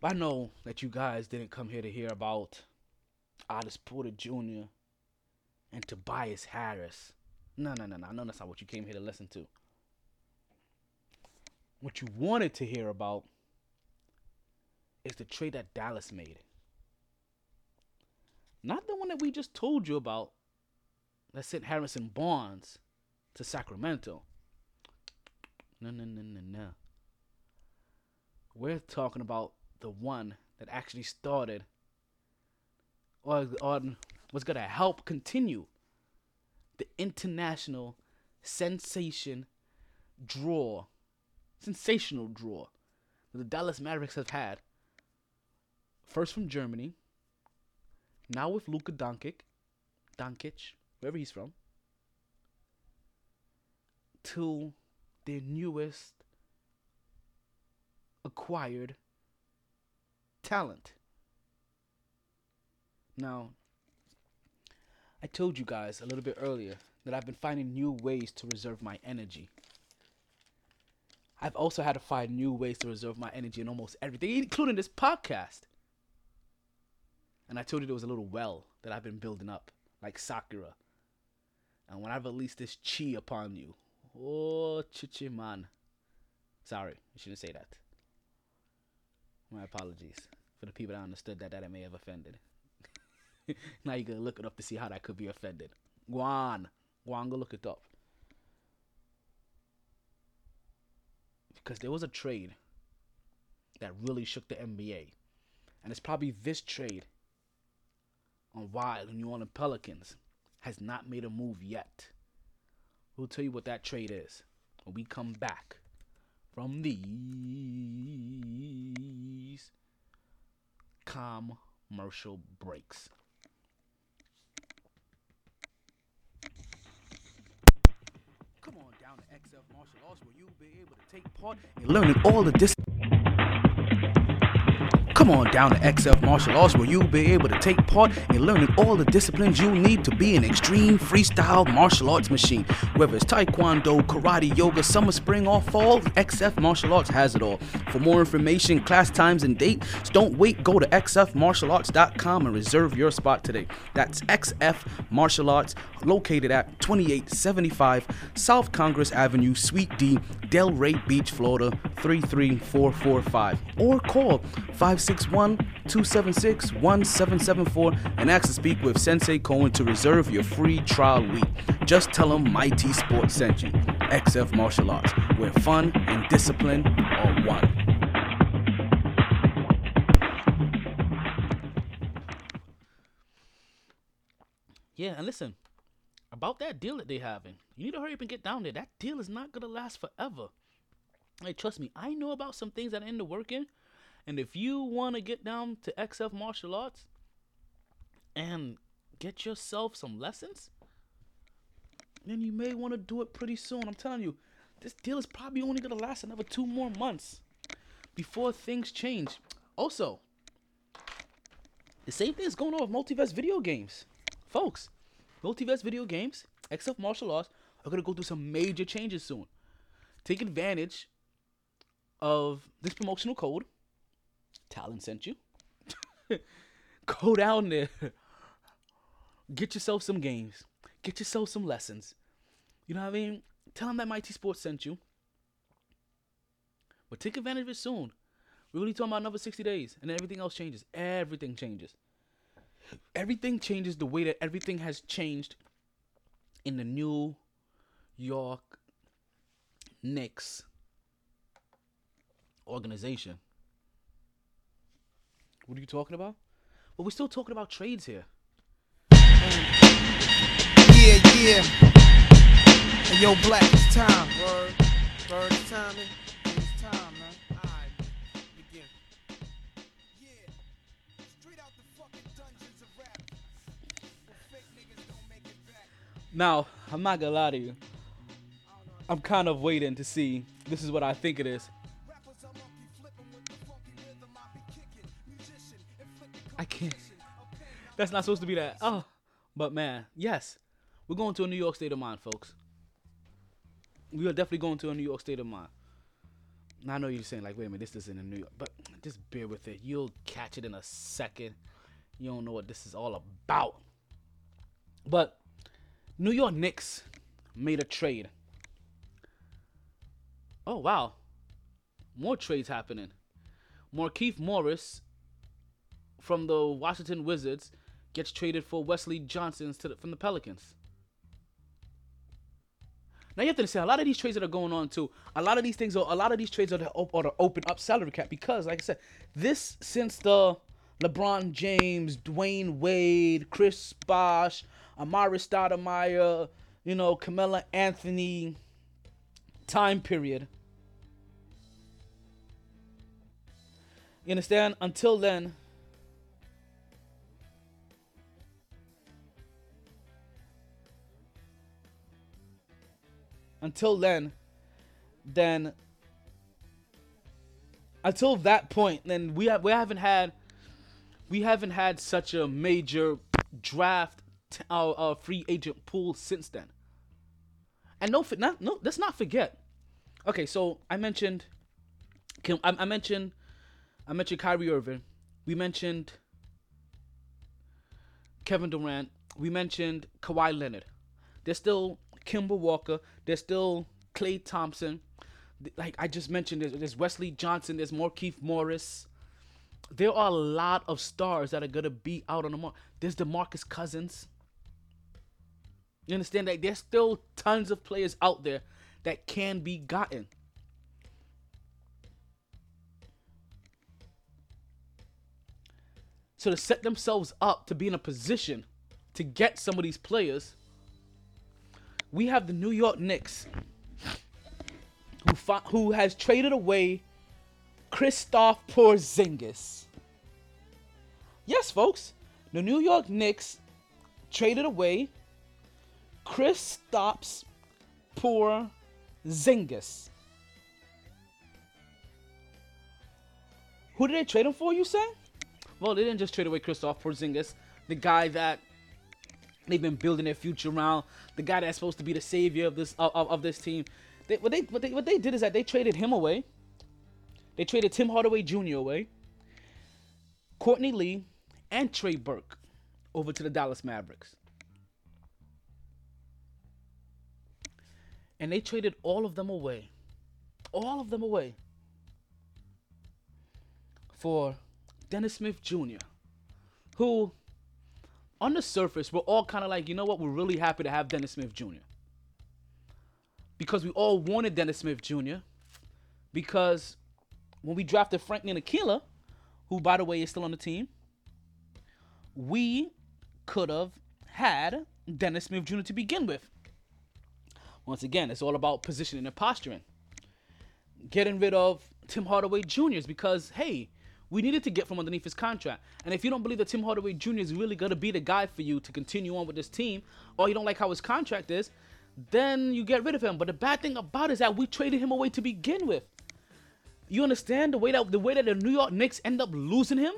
I know that you guys didn't come here to hear about Otis Porter Jr. and Tobias Harris. No, no, no, no. I know that's not what you came here to listen to. What you wanted to hear about is the trade that Dallas made. Not the one that we just told you about that sent Harrison Barnes to Sacramento. No, no, no, no, no. We're talking about the one that actually started or, or was going to help continue the international sensation draw, sensational draw that the Dallas Mavericks have had. First from Germany, now with Luka Doncic, Doncic, wherever he's from, to their newest acquired talent. Now, I told you guys a little bit earlier that I've been finding new ways to reserve my energy. I've also had to find new ways to reserve my energy in almost everything, including this podcast. And I told you there was a little well that I've been building up, like Sakura. And when I release this chi upon you, oh, chichiman. Sorry, I shouldn't say that. My apologies for the people that understood that that I may have offended. now you gotta look it up to see how that could be offended. Guan. Guan, go on, go look it up. Because there was a trade that really shook the NBA. And it's probably this trade on why the New Orleans Pelicans has not made a move yet. We'll tell you what that trade is when we come back from these commercial breaks. Come on down to XF Martial Arts where you'll be able to take part in learning all the dis. Come on down to XF Martial Arts where you'll be able to take part in learning all the disciplines you'll need to be an extreme freestyle martial arts machine. Whether it's taekwondo, karate, yoga, summer, spring, or fall, XF Martial Arts has it all. For more information, class times, and dates, don't wait. Go to xfmartialarts.com and reserve your spot today. That's XF Martial Arts, located at 2875 South Congress Avenue, Suite D, Delray Beach, Florida 33445. Or call 561 276 1774 and ask to speak with Sensei Cohen to reserve your free trial week. Just tell him MyT Sports sent you. XF Martial Arts, where fun and discipline are one. Yeah, and listen, about that deal that they're having, you need to hurry up and get down there. That deal is not gonna last forever. Hey, trust me, I know about some things that are in the working. And if you want to get down to XF Martial Arts and get yourself some lessons, then you may want to do it pretty soon. I'm telling you, this deal is probably only going to last another two more months before things change. Also, the same thing is going on with Multiverse Video Games. Folks, Multiverse Video Games, XF Martial Arts, are going to go through some major changes soon. Take advantage of this promotional code. Talon sent you. Go down there. Get yourself some games. Get yourself some lessons. You know what I mean? Tell them that MyT Sports sent you. But take advantage of it soon. We're only talking about another 60 days, and then everything else changes. Everything changes. Everything changes the way that everything has changed in the New York Knicks organization. What are you talking about? Well, we're still talking about trades here.
Yeah, yeah. Hey, yo, Black, it's time. Word. Word, it's time. man. It's time, man. Alright, begin. Yeah. Straight out the fucking dungeons of rap. Where fake niggas don't make it back.
Now, I'm not gonna lie to you. I'm kind of waiting to see. This is what I think it is. That's not supposed to be that. Oh, but man, yes, we're going to a New York state of mind, folks. We are definitely going to a New York state of mind. Now I know you're saying like, wait a minute, this isn't in New York, but just bear with it. You'll catch it in a second. You don't know what this is all about. But New York Knicks made a trade. Oh wow, more trades happening. Markeith Morris from the Washington Wizards gets traded for Wesley Johnson the, from the Pelicans. Now you have to understand a lot of these trades that are going on too. A lot of these things are a lot of these trades are to, are to open up salary cap because, like I said, this since the LeBron James, Dwyane Wade, Chris Bosh, Amar'e Stoudemire, you know, Carmelo Anthony time period. You understand? Until then, until then, then until that point, then we have we haven't had we haven't had such a major draft t- free agent pool since then. And no, not, no, let's not forget. Okay, so I mentioned, I, I mentioned, I mentioned Kyrie Irving. We mentioned Kevin Durant. We mentioned Kawhi Leonard. There's still Kemba Walker. There's still Klay Thompson. Like I just mentioned, there's, there's Wesley Johnson. There's Markieff Morris. There are a lot of stars that are gonna be out on the market. There's DeMarcus Cousins. You understand that there's still tons of players out there that can be gotten. So to set themselves up to be in a position to get some of these players, we have the New York Knicks, who who has traded away Kristaps Porzingis. Yes, folks, the New York Knicks traded away Kristaps Porzingis. Who did they trade him for? You say? Well, they didn't just trade away Kristaps Porzingis, the guy that they've been building their future around, the guy that's supposed to be the savior of this of, of, this team. They, what they what they what they did is that they traded him away. They traded Tim Hardaway Jr. away, Courtney Lee, and Trey Burke over to the Dallas Mavericks. And they traded all of them away. All of them away. For Dennis Smith Jr., who, on the surface, we're all kind of like, you know what? We're really happy to have Dennis Smith Jr. Because we all wanted Dennis Smith Jr. Because when we drafted Frank Ntilikina, who, by the way, is still on the team, we could have had Dennis Smith Jr. to begin with. Once again, it's all about positioning and posturing. Getting rid of Tim Hardaway Jr. because, hey, we needed to get from underneath his contract. And if you don't believe that Tim Hardaway Jr. is really going to be the guy for you to continue on with this team, or you don't like how his contract is, then you get rid of him. But the bad thing about it is that we traded him away to begin with. You understand the way that the way that the New York Knicks end up losing him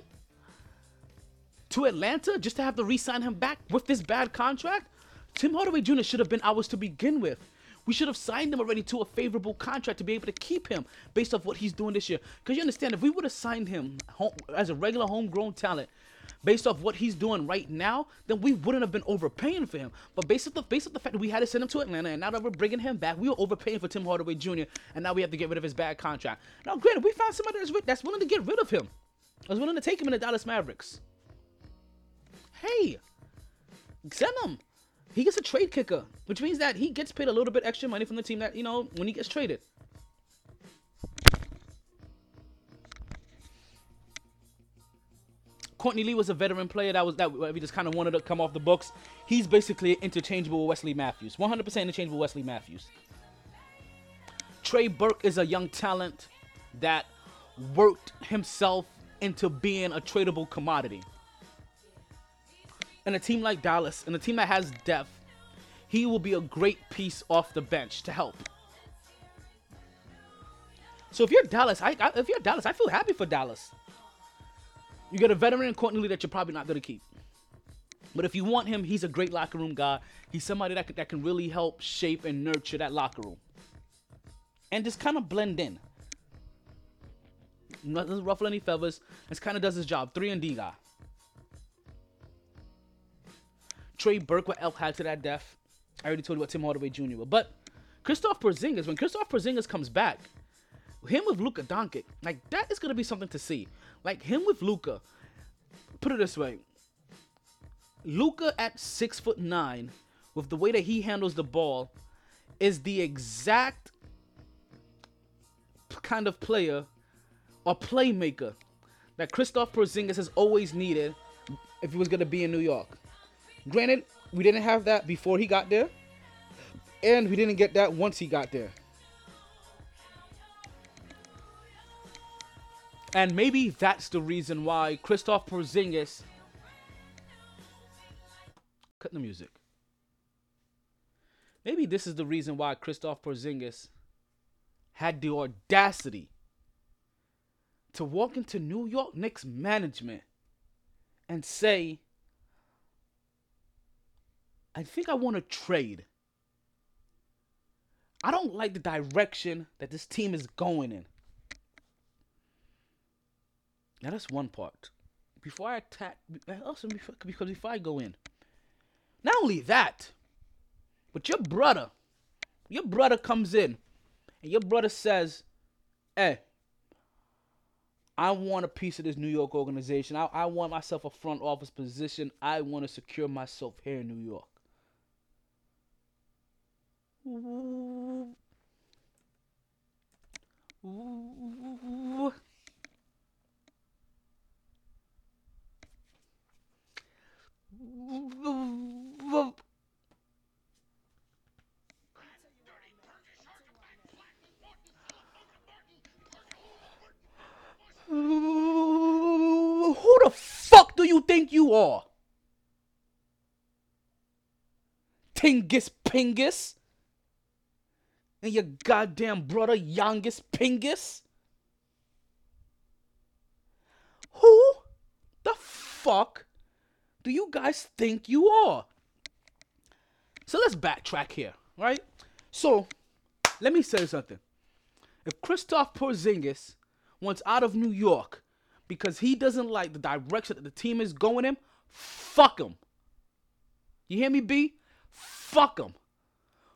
to Atlanta just to have to re-sign him back with this bad contract? Tim Hardaway Jr. should have been ours to begin with. We should have signed him already to a favorable contract to be able to keep him based off what he's doing this year. Because you understand, if we would have signed him home, as a regular homegrown talent, based off what he's doing right now, then we wouldn't have been overpaying for him. But based off the based off the fact that we had to send him to Atlanta, and now that we're bringing him back, we were overpaying for Tim Hardaway Jr. And now we have to get rid of his bad contract. Now, granted, we found somebody that's, that's willing to get rid of him. That's willing to take him in the Dallas Mavericks. Hey, send him. He gets a trade kicker, which means that he gets paid a little bit extra money from the team that, you know, when he gets traded. Courtney Lee was a veteran player that was that we just kind of wanted to come off the books. He's basically interchangeable with Wesley Matthews. 100% interchangeable with Wesley Matthews. Trey Burke is a young talent that worked himself into being a tradable commodity. And a team like Dallas, and a team that has depth, he will be a great piece off the bench to help. So if you're Dallas, I, I if you're Dallas, I feel happy for Dallas. You get a veteran in Courtney Lee that you're probably not going to keep. But if you want him, he's a great locker room guy. He's somebody that, that can really help shape and nurture that locker room. And just kind of blend in. Doesn't ruffle any feathers. Just kind of does his job. 3 and D guy. Trey Burke, what Elk had to that death. I already told you what Tim Hardaway Jr. was. But Kristaps Porzingis, when Kristaps Porzingis comes back, him with Luka Doncic, like that is gonna be something to see. Like him with Luka. Put it this way. Luka at six foot nine, with the way that he handles the ball, is the exact kind of player or playmaker that Kristaps Porzingis has always needed if he was gonna be in New York. Granted, we didn't have that before he got there, and we didn't get that once he got there. And maybe that's the reason why Kristaps Porzingis cut the music. Maybe this is the reason why Kristaps Porzingis had the audacity to walk into New York Knicks management and say, I think I want to trade. I don't like the direction that this team is going in. Now that's one part. Before I attack, also before, because before I go in, not only that, but your brother, your brother comes in, and your brother says, "Hey, I want a piece of this New York organization. I, I want myself a front office position. I want to secure myself here in New York." Who the fuck do you think you are? Tingis Pingis? And your goddamn brother youngest Pingus? Who the fuck do you guys think you are? So let's backtrack here, right? So let me say something. If Kristaps Porzingis wants out of New York because he doesn't like the direction that the team is going in, fuck him. You hear me, B? Fuck him.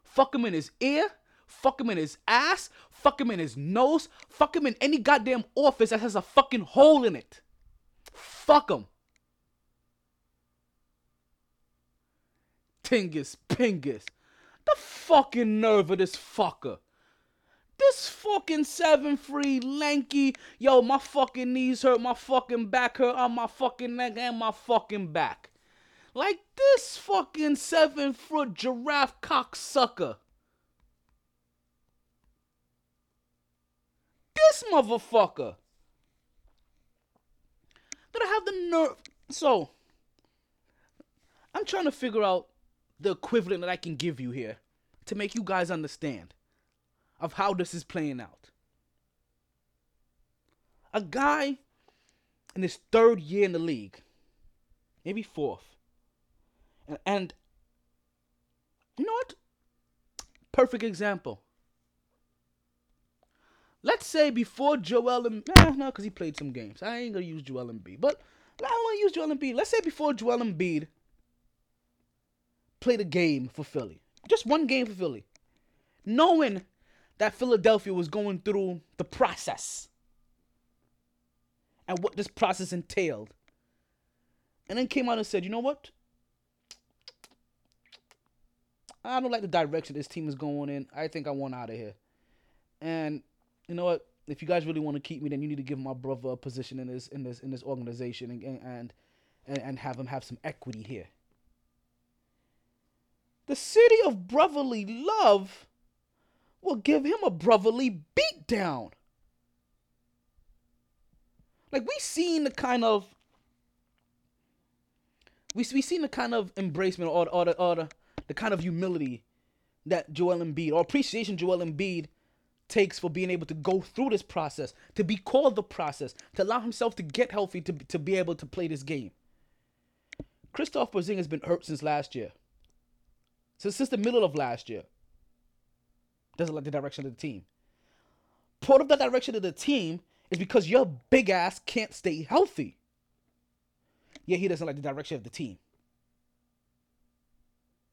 Fuck him in his ear. Fuck him in his ass. Fuck him in his nose. Fuck him in any goddamn office that has a fucking hole in it. Fuck him. Tingis Pingis. The fucking nerve of this fucker. This fucking seven free lanky, yo, my fucking knees hurt, my fucking back hurt, on my fucking neck and my fucking back. Like this fucking seven foot giraffe cocksucker. This motherfucker. That I have the nerve. So, I'm trying to figure out the equivalent that I can give you here to make you guys understand of how this is playing out. A guy in his third year in the league, maybe fourth, and, and you know what? Perfect example. Let's say before Joel and nah, no, because he played some games. I ain't gonna use Joel Embiid, but I want to use Joel Embiid. Let's say before Joel Embiid played a game for Philly, just one game for Philly, knowing that Philadelphia was going through the process and what this process entailed, and then came out and said, "You know what? I don't like the direction this team is going in. I think I want out of here." And you know what? If you guys really want to keep me, then you need to give my brother a position in this in this in this organization and and and, and have him have some equity here. The city of brotherly love will give him a brotherly beatdown. Like we seen the kind of we we seen the kind of embracement or or the or the, the kind of humility that Joel Embiid or appreciation Joel Embiid takes for being able to go through this process, to be called the process, to allow himself to get healthy, to, to be able to play this game. Kristaps Porzingis has been hurt since last year. Since, since the middle of last year. Doesn't like the direction of the team. Part of the direction of the team is because your big ass can't stay healthy. Yeah, he doesn't like the direction of the team.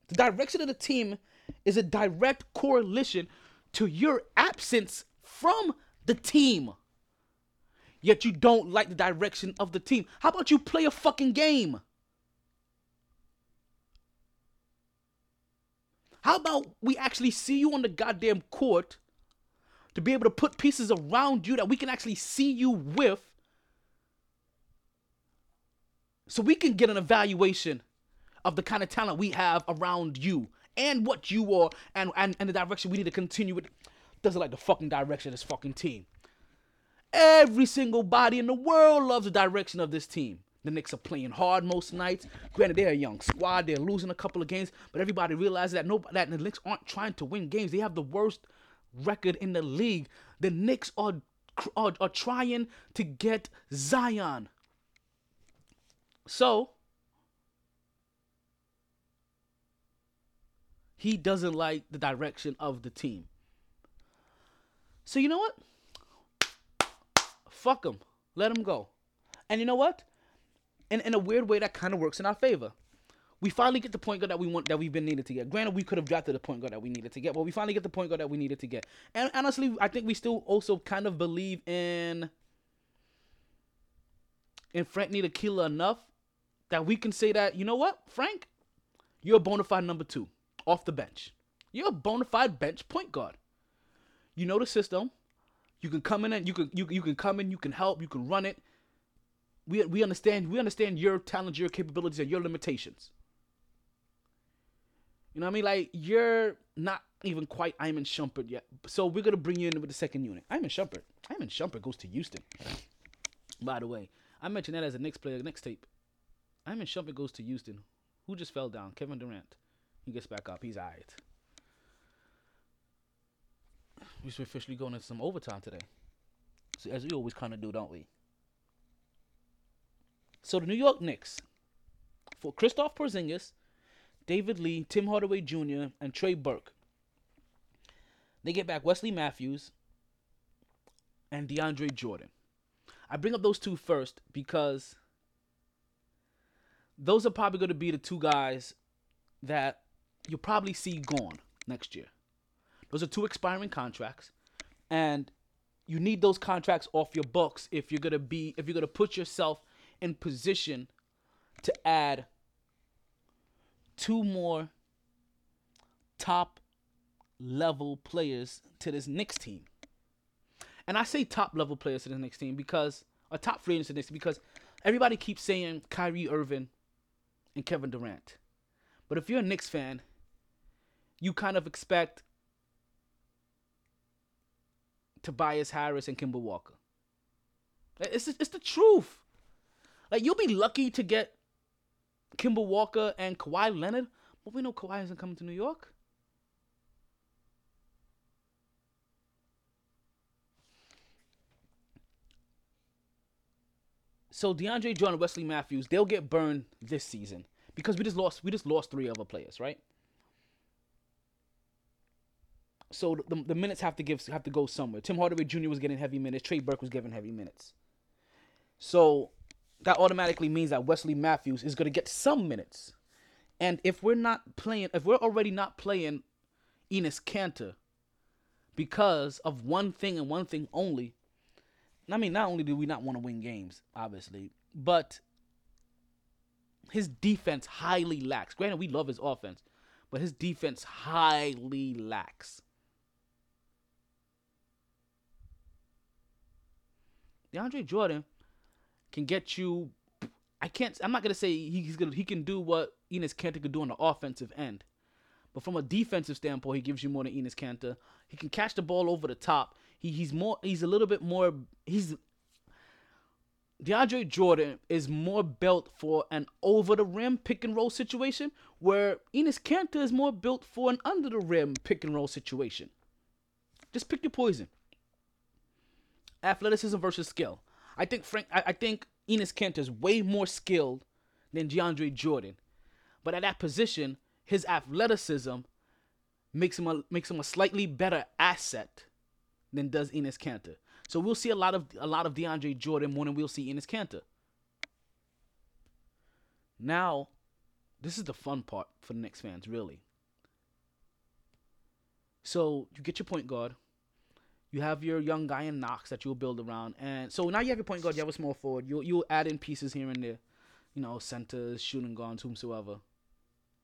The direction of the team is a direct correlation to your absence from the team. Yet you don't like the direction of the team. How about you play a fucking game? How about we actually see you on the goddamn court to be able to put pieces around you that we can actually see you with so we can get an evaluation of the kind of talent we have around you and what you are and, and, and the direction we need to continue with. Doesn't like the fucking direction of this fucking team. Every single body in the world loves the direction of this team. The Knicks are playing hard most nights. Granted, they're a young squad. They're losing a couple of games, but everybody realizes that no, that the Knicks aren't trying to win games. They have the worst record in the league. The Knicks are are, are trying to get Zion. So he doesn't like the direction of the team. So you know what? Fuck him. Let him go. And you know what? And in a weird way, that kind of works in our favor. We finally get the point guard that we want that we've been needed to get. Granted, we could have drafted the point guard that we needed to get, but we finally get the point guard that we needed to get. And honestly, I think we still also kind of believe in in Frank Ntilikina enough that we can say that you know what, Frank, you're a bona fide number two off the bench. You're a bona fide bench point guard. You know the system. You can come in and you can you, you can come in, you can help, you can run it. We we understand we understand your talent, your capabilities, and your limitations. You know what I mean? Like you're not even quite Iman Shumpert yet. So we're gonna bring you in with the second unit. Iman Shumpert. Iman Shumpert goes to Houston. By the way, I mentioned that as a Knicks player. Next tape. I mean, Shumpert goes to Houston. Who just fell down? Kevin Durant. He gets back up. He's alright. We're officially going into some overtime today. So as we always kind of do, don't we? So the New York Knicks for Kristaps Porzingis, David Lee, Tim Hardaway Jr., and Trey Burke. They get back Wesley Matthews and DeAndre Jordan. I bring up those two first because those are probably going to be the two guys that you'll probably see gone next year. Those are two expiring contracts, and you need those contracts off your books if you're gonna be if you're gonna put yourself in position to add two more top level players to this Knicks team. And I say top level players to this Knicks team because or top free agents to this because everybody keeps saying Kyrie Irving and Kevin Durant. But if you're a Knicks fan, you kind of expect Tobias Harris and Kemba Walker. It's it's the truth. Like you'll be lucky to get Kemba Walker and Kawhi Leonard, but we know Kawhi isn't coming to New York. So DeAndre Jordan, Wesley Matthews, they'll get burned this season because we just lost we just lost three other players, right? So the, the minutes have to give have to go somewhere. Tim Hardaway Jr. was getting heavy minutes. Trey Burke was getting heavy minutes. So that automatically means that Wesley Matthews is going to get some minutes. And if we're not playing, if we're already not playing Enes Kanter because of one thing and one thing only, I mean, not only do we not want to win games, obviously, but his defense highly lacks. Granted, we love his offense, but his defense highly lacks. DeAndre Jordan can get you. I can't. I'm not gonna say he's gonna. He can do what Enes Kanter could do on the offensive end, but from a defensive standpoint, he gives you more than Enes Kanter. He can catch the ball over the top. He, he's more. He's a little bit more. He's DeAndre Jordan is more built for an over the rim pick and roll situation, where Enes Kanter is more built for an under the rim pick and roll situation. Just pick your poison. Athleticism versus skill. I think Frank. I, I think Enes Kanter is way more skilled than DeAndre Jordan, but at that position, his athleticism makes him a, makes him a slightly better asset than does Enes Kanter. So we'll see a lot of a lot of DeAndre Jordan more than we'll see Enes Kanter. Now, this is the fun part for the Knicks fans, really. So you get your point guard. You have your young guy in Knox that you'll build around, and so now you have your point guard. You have a small forward. You'll you'll add in pieces here and there, you know, centers, shooting guards, whomsoever,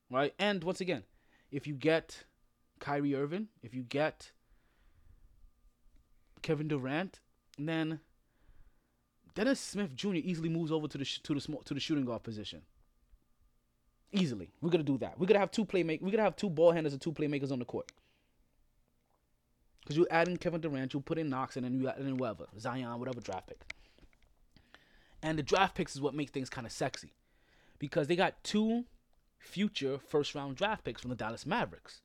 right? And once again, if you get Kyrie Irving, if you get Kevin Durant, then Dennis Smith Jr. easily moves over to the sh- to the small to the shooting guard position. Easily, we're gonna do that. We're gonna have two playmakers. We're gonna have two ball handlers and two playmakers on the court. Because you add in Kevin Durant, you put in Knox, and then you add in whoever Zion, whatever draft pick. And the draft picks is what makes things kind of sexy, because they got two future first round draft picks from the Dallas Mavericks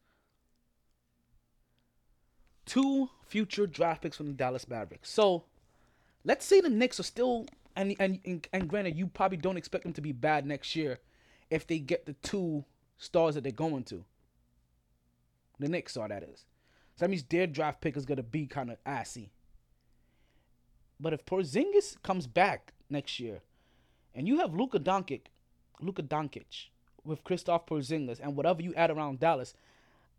two future draft picks from the Dallas Mavericks. So let's say the Knicks are still and and and, and granted you probably don't expect them to be bad next year if they get the two stars that they're going to. The Knicks are that is. So that means their draft pick is gonna be kind of assy. But if Porzingis comes back next year, and you have Luka Doncic, Luka Doncic with Kristaps Porzingis and whatever you add around Dallas,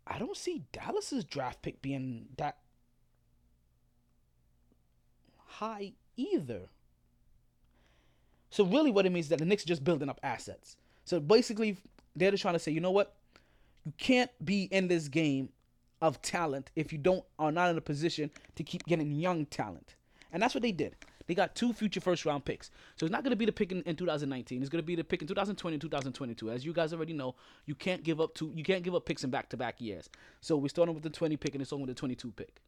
I don't see Dallas's draft pick being that high either. So really, what it means is that the Knicks are just building up assets. So basically, they're just trying to say, you know what, you can't be in this game of talent if you don't are not in a position to keep getting young talent, and that's what they did. They got two future first round picks. So it's not going to be the pick in, in 2019. It's going to be the pick in 2020 and 2022. As you guys already know, you can't give up two you can't give up picks in back to back years. So we're starting with the 20 pick and it's on with the 22 pick.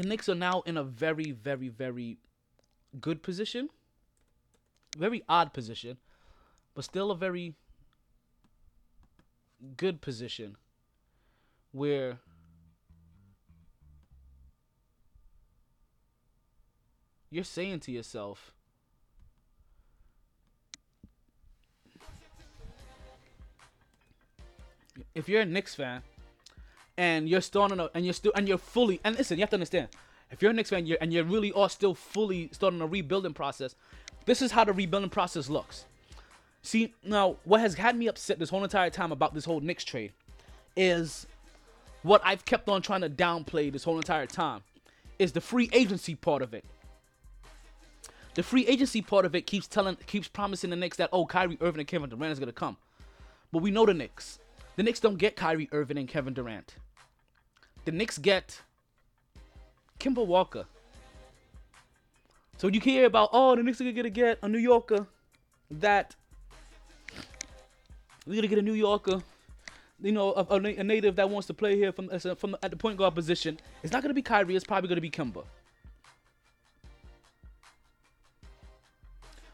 the Knicks are now in a very, very, very good position. Very odd position, but still a very good position where you're saying to yourself, if you're a Knicks fan and you're starting a, and you're still and you're fully and listen, you have to understand, if you're a Knicks fan you're, and you really are still fully starting a rebuilding process, this is how the rebuilding process looks. See, now what has had me upset this whole entire time about this whole Knicks trade is what I've kept on trying to downplay this whole entire time is the free agency part of it. The free agency part of it keeps telling, keeps promising the Knicks that oh Kyrie Irving and Kevin Durant is gonna come, but we know the Knicks. The Knicks don't get Kyrie Irving and Kevin Durant. The Knicks get Kemba Walker. So you hear about oh the Knicks are gonna get a New Yorker that we're gonna get a New Yorker, you know, a, a, native that wants to play here from from at the point guard position. It's not gonna be Kyrie. It's probably gonna be Kemba.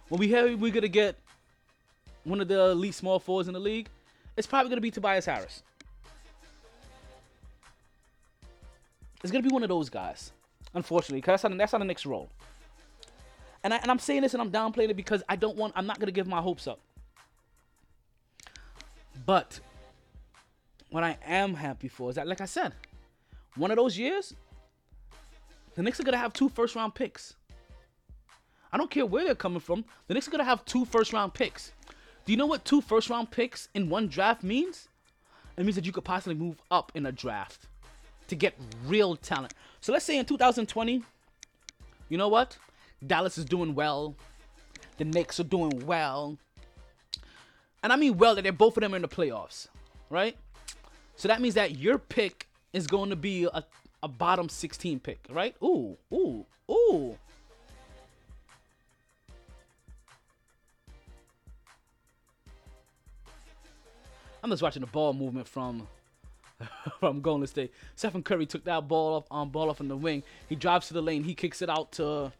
When we hear we're gonna get one of the elite small forwards in the league, it's probably gonna be Tobias Harris. It's gonna be one of those guys, unfortunately, because that's how, that's how the Knicks roll. And, I, and I'm saying this and I'm downplaying it because I don't want, I'm not gonna give my hopes up. But what I am happy for is that, like I said, one of those years, the Knicks are gonna have two first round picks. I don't care where they're coming from. The Knicks are gonna have two first round picks. Do you know what two first round picks in one draft means? It means that you could possibly move up in a draft to get real talent. So let's say in 2020, you know what? Dallas is doing well. The Knicks are doing well. And I mean well that they're both of them in the playoffs, right? So that means that your pick is going to be a, a bottom 16 pick, right? Ooh, ooh, ooh. I'm just watching the ball movement from from Golden State. Stephen Curry took that ball off um, ball off in the wing. He drives to the lane. He kicks it out to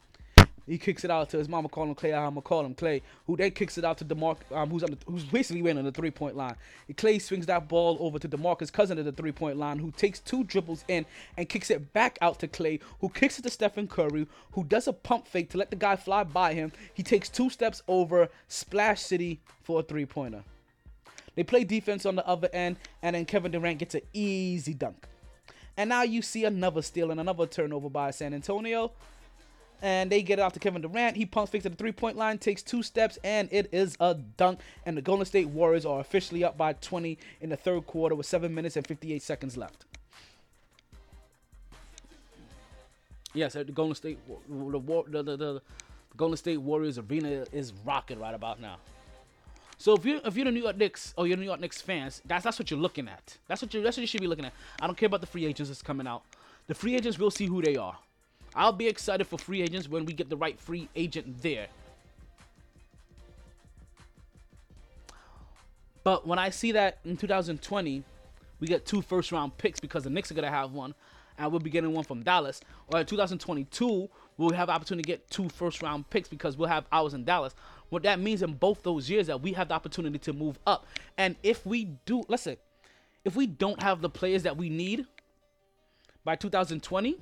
he kicks it out to his mama call him Clay. I'm gonna call him Clay. Who then kicks it out to Demarc, um, who's on the, who's basically waiting on the three point line. And Klay swings that ball over to Demarcus Cousin at the three point line, who takes two dribbles in and kicks it back out to Klay, who kicks it to Stephen Curry, who does a pump fake to let the guy fly by him. He takes two steps over Splash City for a three pointer. They play defense on the other end, and then Kevin Durant gets an easy dunk. And now you see another steal and another turnover by San Antonio. And they get it out to Kevin Durant. He pumps fakes at the three point line, takes two steps, and it is a dunk. And the Golden State Warriors are officially up by 20 in the third quarter with 7 minutes and 58 seconds left. Yes, the Golden State, the, the, the, the Golden State Warriors arena is rocking right about now. So if you if you're the New York Knicks or you're New York Knicks fans, that's that's what you're looking at. That's what you that's what you should be looking at. I don't care about the free agents that's coming out. The free agents will see who they are. I'll be excited for free agents when we get the right free agent there. But when I see that in 2020, we get two first round picks because the Knicks are gonna have one, and we'll be getting one from Dallas. Or in 2022, we'll have opportunity to get two first round picks because we'll have ours in Dallas. What that means in both those years that we have the opportunity to move up. And if we do, listen, if we don't have the players that we need by 2020,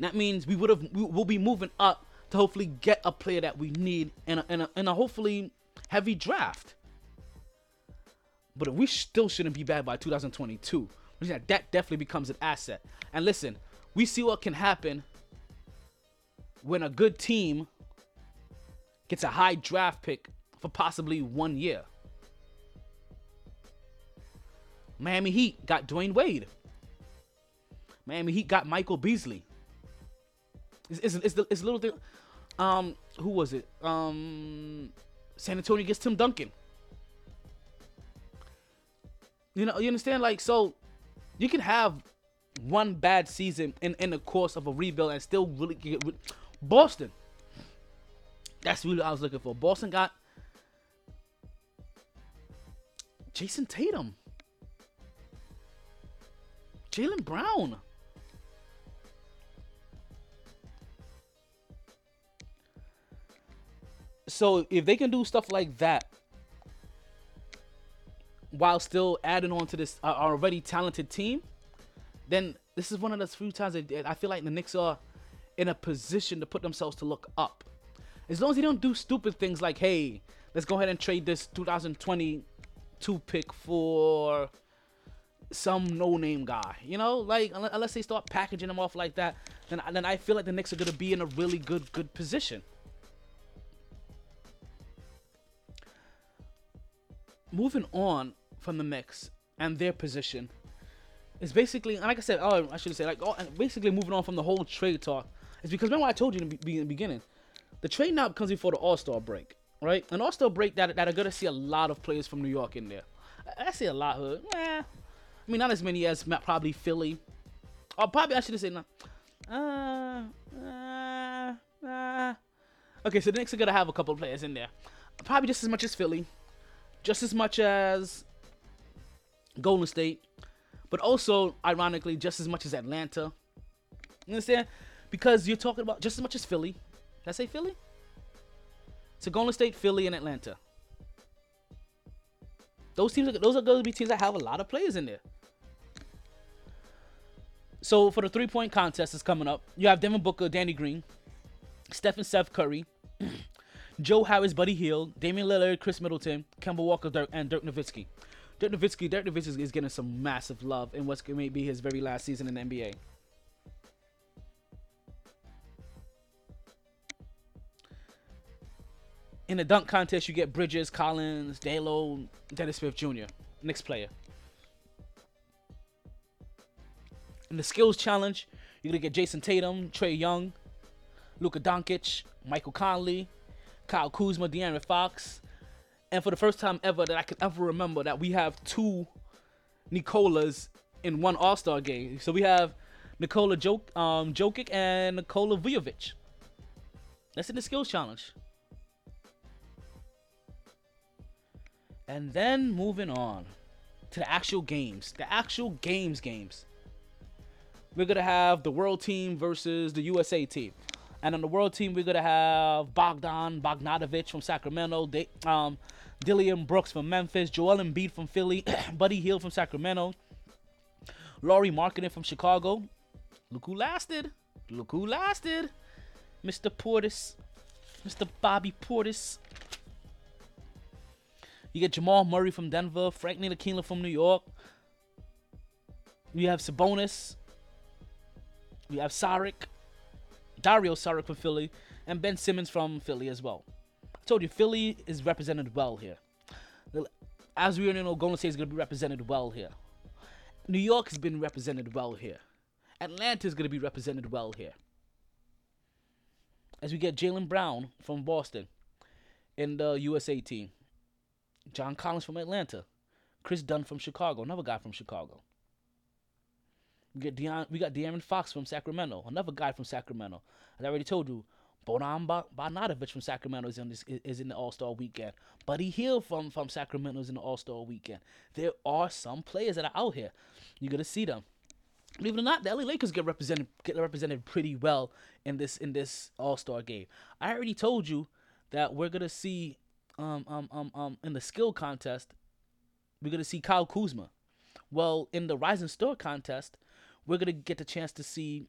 that means we would have we will be moving up to hopefully get a player that we need in a, in a, a hopefully heavy draft. But we still shouldn't be bad by 2022. That that definitely becomes an asset. And listen, we see what can happen when a good team gets a high draft pick for possibly one year. Miami Heat got Dwyane Wade. Miami Heat got Michael Beasley. It's, it's, it's, the, it's little thing. Um, who was it? Um, San Antonio gets Tim Duncan. You know, you understand? Like, so you can have one bad season in, in the course of a rebuild and still really get Boston. That's really what I was looking for. Boston got Jayson Tatum, Jaylen Brown. So if they can do stuff like that while still adding on to this uh, already talented team, then this is one of those few times I feel like the Knicks are in a position to put themselves to look up. As long as they don't do stupid things like, hey, let's go ahead and trade this 2022 pick for some no-name guy. You know, like unless they start packaging them off like that, then then I feel like the Knicks are gonna be in a really good good position. Moving on from the mix and their position is basically, and like I said, oh, I should say, like, oh, and basically moving on from the whole trade talk is because remember what I told you in the, be- in the beginning, the trade now comes before the All Star break, right? An All Star break that that are gonna see a lot of players from New York in there. I, I see a lot, hood. Eh, I mean, not as many as probably Philly. Or probably I should have said no. Uh, uh, uh. Okay, so the Knicks are gonna have a couple of players in there. Probably just as much as Philly, just as much as Golden State, but also ironically just as much as Atlanta. You understand? Because you're talking about just as much as Philly. Did I say Philly? So Golden State, Philly, and Atlanta. Those teams, are, those are going to be teams that have a lot of players in there. So for the three point contest that's coming up, you have Devin Booker, Danny Green, Stephen Seth Curry, Joe Harris, Buddy Hield, Damian Lillard, Khris Middleton, Kemba Walker, Dirk, and Dirk Nowitzki. Dirk Nowitzki, Dirk Nowitzki is getting some massive love in what's may be his very last season in the NBA. In the dunk contest, you get Bridges, Collins, Diallo, Dennis Smith Jr. Next player. In the skills challenge, you're gonna get Jayson Tatum, Trae Young, Luka Doncic, Michael Conley, Kyle Kuzma, De'Aaron Fox, and for the first time ever that I can ever remember that we have two Nicolas in one All Star game. So we have Nikola Jok- um, Jokic and Nikola Vujovic. That's in the skills challenge. And then moving on to the actual games, the actual games games. We're gonna have the world team versus the USA team. And on the world team, we're gonna have Bogdan Bogdanovic from Sacramento, Da- um, Dillon Brooks from Memphis, Joel Embiid from Philly, Buddy Hield from Sacramento, Lauri Markkanen from Chicago. Look who lasted! Look who lasted! Mr. Portis, Mr. Bobby Portis. You get Jamal Murray from Denver, Frank Ntilikina from New York. We have Sabonis. We have Saric, Dario Saric from Philly, and Ben Simmons from Philly as well. I told you, Philly is represented well here. As we already know, Golden State is going to be represented well here. New York has been represented well here. Atlanta is going to be represented well here. As we get Jaylen Brown from Boston in the USA team, John Collins from Atlanta, Kris Dunn from Chicago, another guy from Chicago. We Deion, we got De'Aaron Fox from Sacramento, another guy from Sacramento. As I already told you, Bodan Ba- Bogdanovic from Sacramento is in this is in the All Star Weekend. Buddy Hield from from Sacramento is in the All Star Weekend. There are some players that are out here. You're gonna see them. Believe it or not, the LA Lakers get represented get represented pretty well in this in this All Star game. I already told you that we're gonna see um um um um in the skill contest, we're gonna see Kyle Kuzma. Well, in the Rising Star contest, we're gonna get the chance to see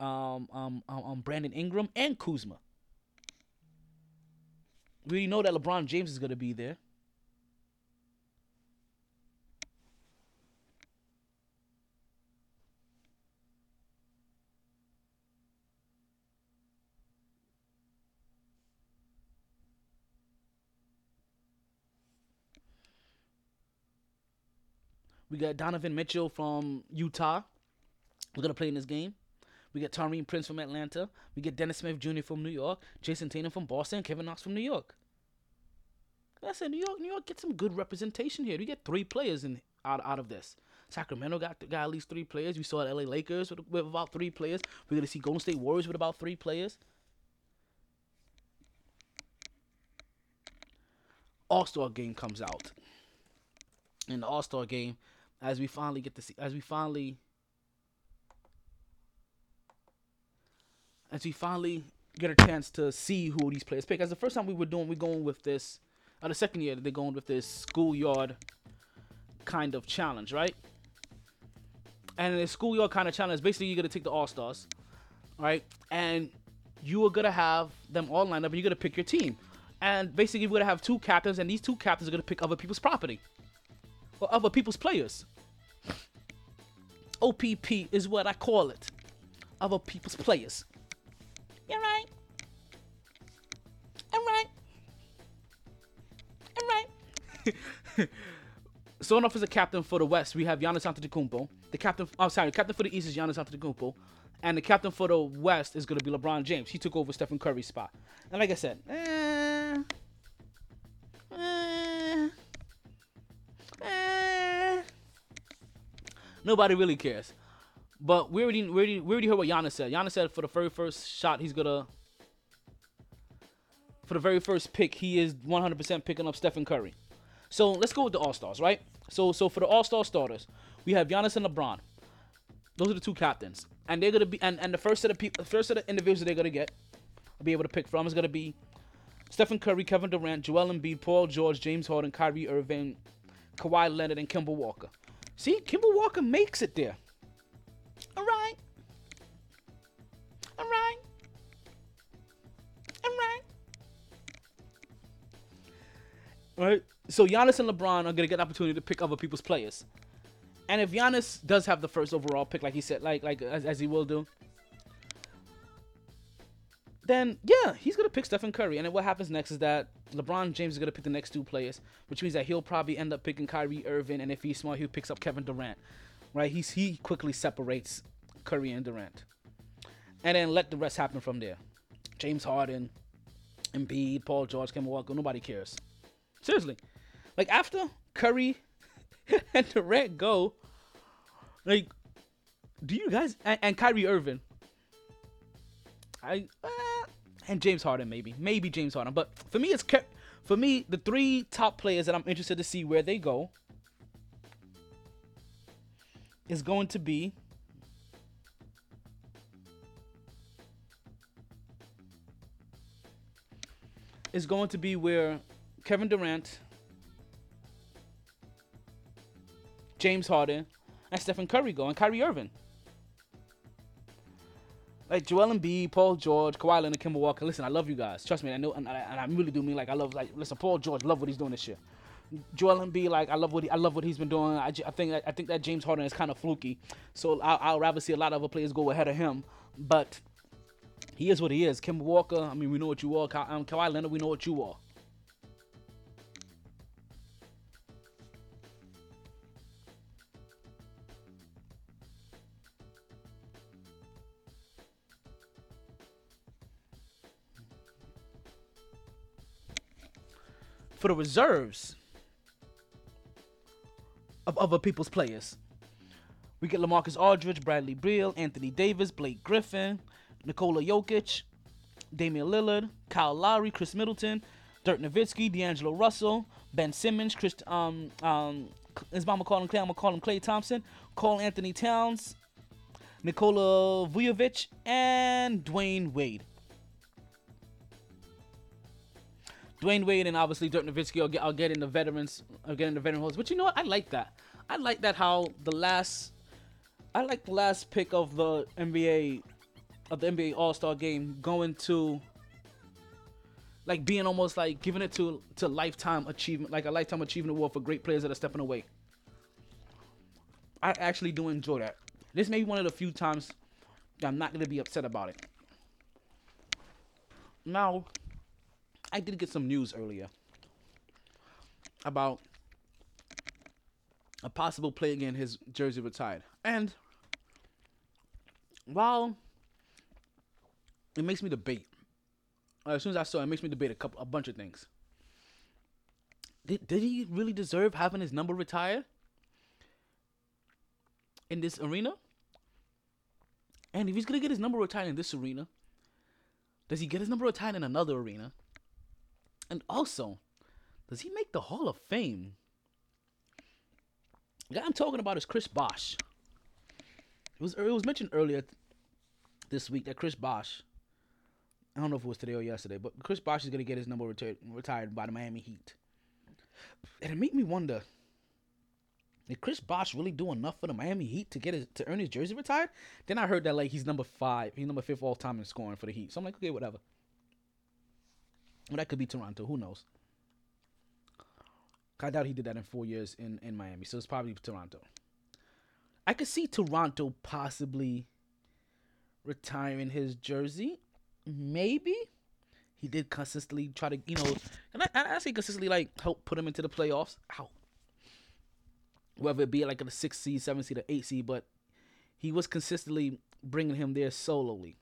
um um um, um Brandon Ingram and Kuzma. We already know that LeBron James is gonna be there. We got Donovan Mitchell from Utah. We're gonna play in this game. We get Taurean Prince from Atlanta. We get Dennis Smith Jr. from New York. Jayson Tatum from Boston. Kevin Knox from New York. Like I said, New York, New York get some good representation here. We get three players in out out of this. Sacramento got got at least three players. We saw the LA Lakers with, with about three players. We're gonna see Golden State Warriors with about three players. All Star game comes out. In the All Star game, as we finally get to see, as we finally, as we finally get a chance to see who these players pick. As the first time we were doing, we're going with this, or the second year they're going with this schoolyard kind of challenge, right? And the schoolyard kind of challenge, basically you're gonna take the all stars, right? And you are gonna have them all lined up, and you're gonna pick your team. And basically, we're gonna have two captains, and these two captains are gonna pick other people's property or other people's players. OPP is what I call it. Other people's players. Starting off as a captain for the West, we have Giannis Antetokounmpo. The captain, I'm sorry, the captain for the East is Giannis Antetokounmpo, and the captain for the West is gonna be LeBron James. He took over Stephen Curry's spot. And like I said, eh, eh, eh, nobody really cares. But we already, we already, we already heard what Giannis said. Giannis said for the very first shot, he's gonna, for the very first pick, he is 100% picking up Stephen Curry. So let's go with the All Stars, right? So, so for the All Star starters, we have Giannis and LeBron. Those are the two captains, and they're gonna be, and, and the first set of people, first set of individuals they're gonna get, be able to pick from is gonna be Stephen Curry, Kevin Durant, Joel Embiid, Paul George, James Harden, Kyrie Irving, Kawhi Leonard, and Kemba Walker. See, Kemba Walker makes it there. All right. All right. All right. Right. So Giannis and LeBron are gonna get an opportunity to pick other people's players. And if Giannis does have the first overall pick, like he said, like like as, as he will do, then yeah, he's gonna pick Stephen Curry. And then what happens next is that LeBron James is gonna pick the next two players, which means that he'll probably end up picking Kyrie Irving, and if he's smart, he picks up Kevin Durant. Right? He's he quickly separates Curry and Durant, and then let the rest happen from there. James Harden, Embiid, Paul George, Kemba Walker, nobody cares. Seriously, like after Curry and Durant go, like, do you guys and, and Kyrie Irving? I uh, and James Harden maybe, maybe James Harden, but for me it's for me the three top players that I'm interested to see where they go is going to be is going to be where Kevin Durant, James Harden, and Stephen Curry go, and Kyrie Irving. Like Joel Embiid, Paul George, Kawhi Leonard, Kemba Walker. Listen, I love you guys. Trust me, I know, and I, and I really do mean like I love. Like, listen, Paul George, love what he's doing this year. Joel Embiid, like I love what he, I love what he's been doing. I, I think I think that James Harden is kind of fluky, so I, I'll rather see a lot of other players go ahead of him. But he is what he is. Kemba Walker, I mean, we know what you are. Ka- um, Kawhi Leonard, we know what you are. For the reserves of other people's players. We get Lamarcus Aldridge, Bradley Beal, Anthony Davis, Blake Griffin, Nikola Jokic, Damian Lillard, Kyle Lowry, Khris Middleton, Dirk Nowitzki, D'Angelo Russell, Ben Simmons, Chris, um, um, his mama call him Clay, I'm gonna call him Klay Thompson, Karl-Anthony Towns, Nikola Vujovic, and Dwyane Wade. Dwyane Wade and obviously Dirk Nowitzki are, get, are getting the veterans, are getting the veteran holders. But you know what? I like that. I like that how the last, I like the last pick of the NBA, of the NBA All Star game going to, like being almost like giving it to to lifetime achievement, like a lifetime achievement award for great players that are stepping away. I actually do enjoy that. This may be one of the few times that I'm not gonna be upset about it. Now, I did get some news earlier about a possible player getting his jersey retired. And while it makes me debate, uh, as soon as I saw it, it makes me debate a couple, a bunch of things. Did, did he really deserve having his number retired in this arena? And if he's gonna get his number retired in this arena, does he get his number retired in another arena? And also, does he make the Hall of Fame? The guy I'm talking about is Chris Bosh. It was it was mentioned earlier this week that Chris Bosh I don't know if it was today or yesterday, but Chris Bosh is gonna get his number retired retired by the Miami Heat, and it made me wonder. Did Chris Bosh really do enough for the Miami Heat to get his to earn his jersey retired? Then I heard that like he's number five, he's number fifth all time in scoring for the Heat. So I'm like, okay, whatever. Well, that could be Toronto. Who knows? I doubt he did that in four years in in Miami, so it's probably Toronto. I could see Toronto possibly retiring his jersey. Maybe he did consistently try to, you know, and I, I say consistently like help put him into the playoffs. How? Whether it be like a six seed, seven seed, or eight seed, but he was consistently bringing him there solely.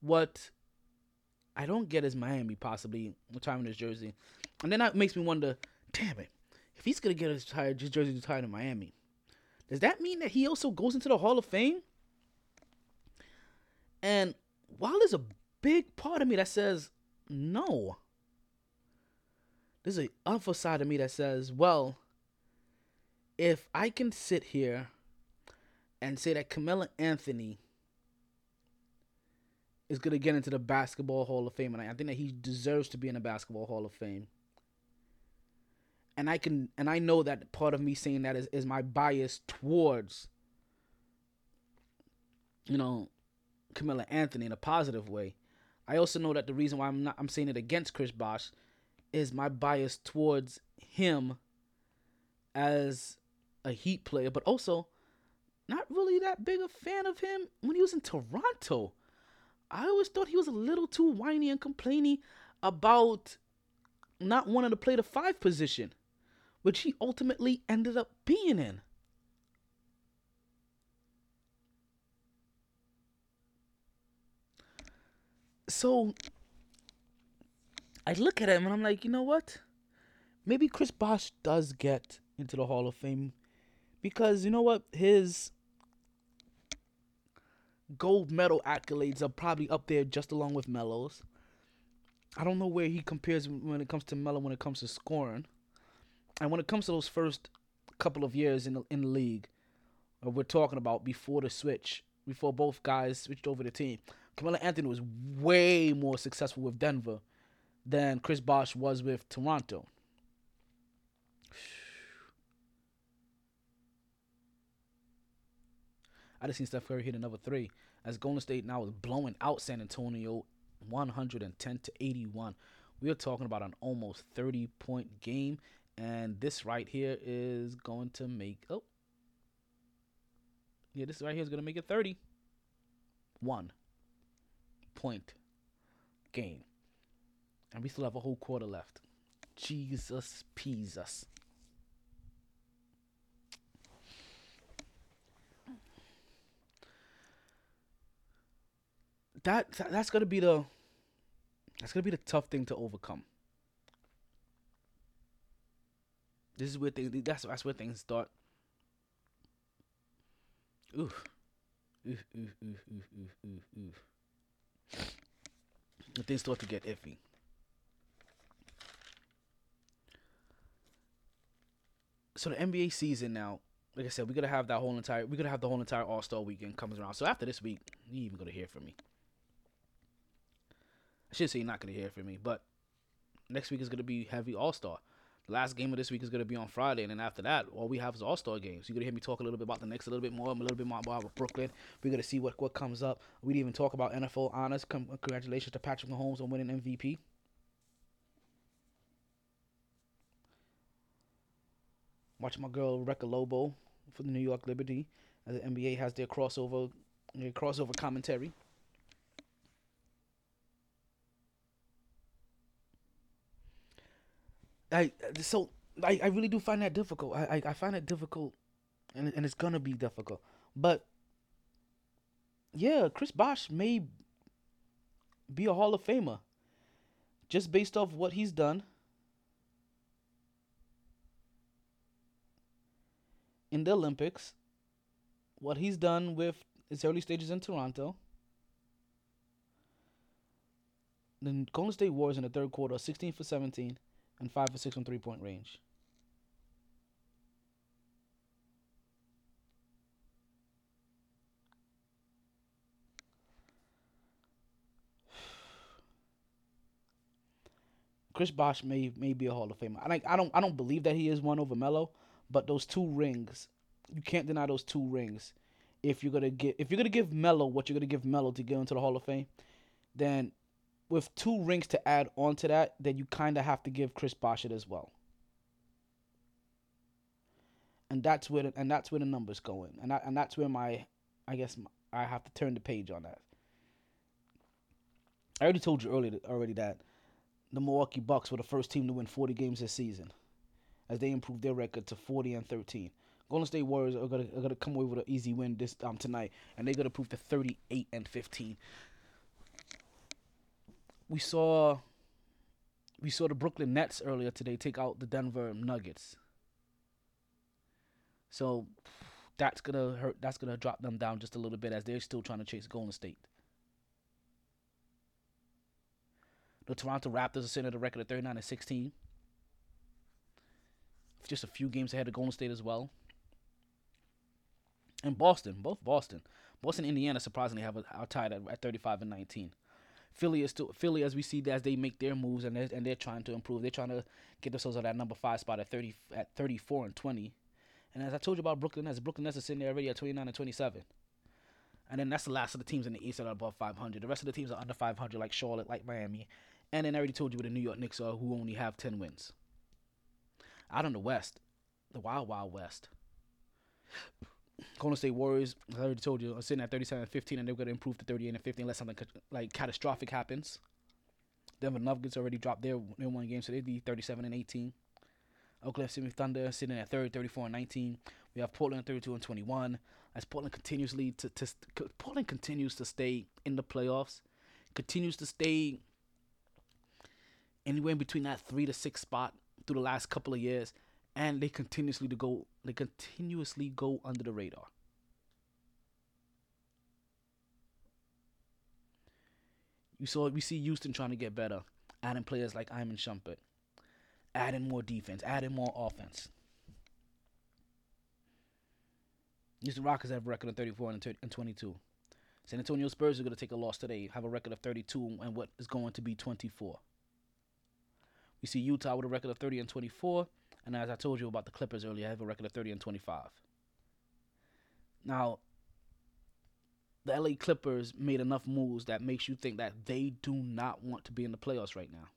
What I don't get is Miami possibly retiring his jersey, and then that makes me wonder. Damn it! If he's gonna get his, tired, his jersey retired in Miami, does that mean that he also goes into the Hall of Fame? And while there's a big part of me that says no, there's a other side of me that says, well, if I can sit here and say that Carmelo Anthony is gonna get into the Basketball Hall of Fame, and I think that he deserves to be in the Basketball Hall of Fame. And I can, and I know that part of me saying that is, is my bias towards, you know, Carmelo Anthony in a positive way. I also know that the reason why I'm not, I'm saying it against Chris Bosh, is my bias towards him as a Heat player, but also not really that big a fan of him when he was in Toronto. I always thought he was a little too whiny and complaining about not wanting to play the five position, which he ultimately ended up being in. So I look at him and I'm like, you know what? Maybe Chris Bosh does get into the Hall of Fame because you know what? His gold medal accolades are probably up there just along with Melo's. I don't know where he compares when it comes to Melo when it comes to scoring. And when it comes to those first couple of years in the, in the league, uh, we're talking about before the switch, before both guys switched over the team, Carmelo Anthony was way more successful with Denver than Chris Bosh was with Toronto. I just seen Steph Curry hit another three as Golden State now is blowing out San Antonio 110 to 81. We are talking about an almost 30 point game, and this right here is going to make oh yeah, this right here is going to make it 30. One point game. And we still have a whole quarter left. Jesus Jesus. That, that that's gonna be the that's gonna be the tough thing to overcome. This is where things that's that's where things start. Oof. Oof, oof, oof, oof, oof, oof, oof. And things start to get iffy. So the NBA season now, like I said, we're gonna have that whole entire we're gonna have the whole entire All Star weekend comes around. So after this week, you even gonna hear from me. I should say you're not gonna hear from me, but next week is gonna be heavy All Star. The last game of this week is gonna be on Friday, and then after that, all we have is All Star games. You're gonna hear me talk a little bit about the Knicks, a little bit more, I'm a little bit more about Brooklyn. We're gonna see what what comes up. We didn't even talk about NFL honors. Congratulations to Patrick Mahomes on winning MVP. Watch my girl Rebecca Lobo for the New York Liberty the NBA has their crossover their crossover commentary. I so I, I really do find that difficult. I, I, I find it difficult, and and it's gonna be difficult. But yeah, Chris Bosh may be a Hall of Famer just based off what he's done in the Olympics, what he's done with his early stages in Toronto. The Golden State Warriors in the third quarter, 16 for 17 and five for six on three point range. Chris Bosh may may be a Hall of Famer. I like I don't I don't believe that he is one over Melo, but those two rings, you can't deny those two rings. If you're gonna get if you're gonna give Melo what you're gonna give Melo to get into the Hall of Fame, then with two rings to add on to that, then you kind of have to give Chris Bosh it as well. And that's where the, and that's where the numbers going, and that, and that's where my I guess my, I have to turn the page on that. I already told you earlier already that the Milwaukee Bucks were the first team to win 40 games this season, as they improved their record to 40 and 13. Golden State Warriors are gonna are gonna come away with an easy win this um tonight, and they're gonna prove to 38 and 15. We saw we saw the Brooklyn Nets earlier today take out the Denver Nuggets. So that's gonna hurt. That's gonna drop them down just a little bit as they're still trying to chase Golden State. The Toronto Raptors are sitting at a record of 39 and 16. Just a few games ahead of Golden State as well. And Boston, both Boston, Boston, Indiana, surprisingly have a, are tied at, at 35 and 19. Philly is still Philly as we see as they make their moves and they're, and they're trying to improve. They're trying to get themselves at that number five spot at 30 at 34 and 20. And as I told you about Brooklyn Nets, Brooklyn Nets is sitting there already at 29 and 27. And then that's the last of the teams in the East that are above 500. The rest of the teams are under 500, like Charlotte, like Miami. And then I already told you what the New York Knicks are, who only have 10 wins. Out in the West, the Wild Wild West. Golden State Warriors, I already told you, are sitting at 37 and 15, and they're going to improve to 38 and 15 unless something like catastrophic happens. Denver Nuggets already dropped their, their one game, so they'd be 37 and 18. Oklahoma City Thunder sitting at 30, 34 and 19. We have Portland 32 and 21. As Portland continuously to, to Portland continues to stay in the playoffs, continues to stay anywhere in between that three to six spot through the last couple of years, and they continuously to go they continuously go under the radar. You saw we see Houston trying to get better, adding players like Iman Shumpert, adding more defense, adding more offense. Houston Rockets have a record of 34 and 22. San Antonio Spurs are going to take a loss today, have a record of 32 and what is going to be 24. We see Utah with a record of 30 and 24. And as I told you about the Clippers earlier, I have a record of 30 and 25. Now, the LA Clippers made enough moves that makes you think that they do not want to be in the playoffs right now.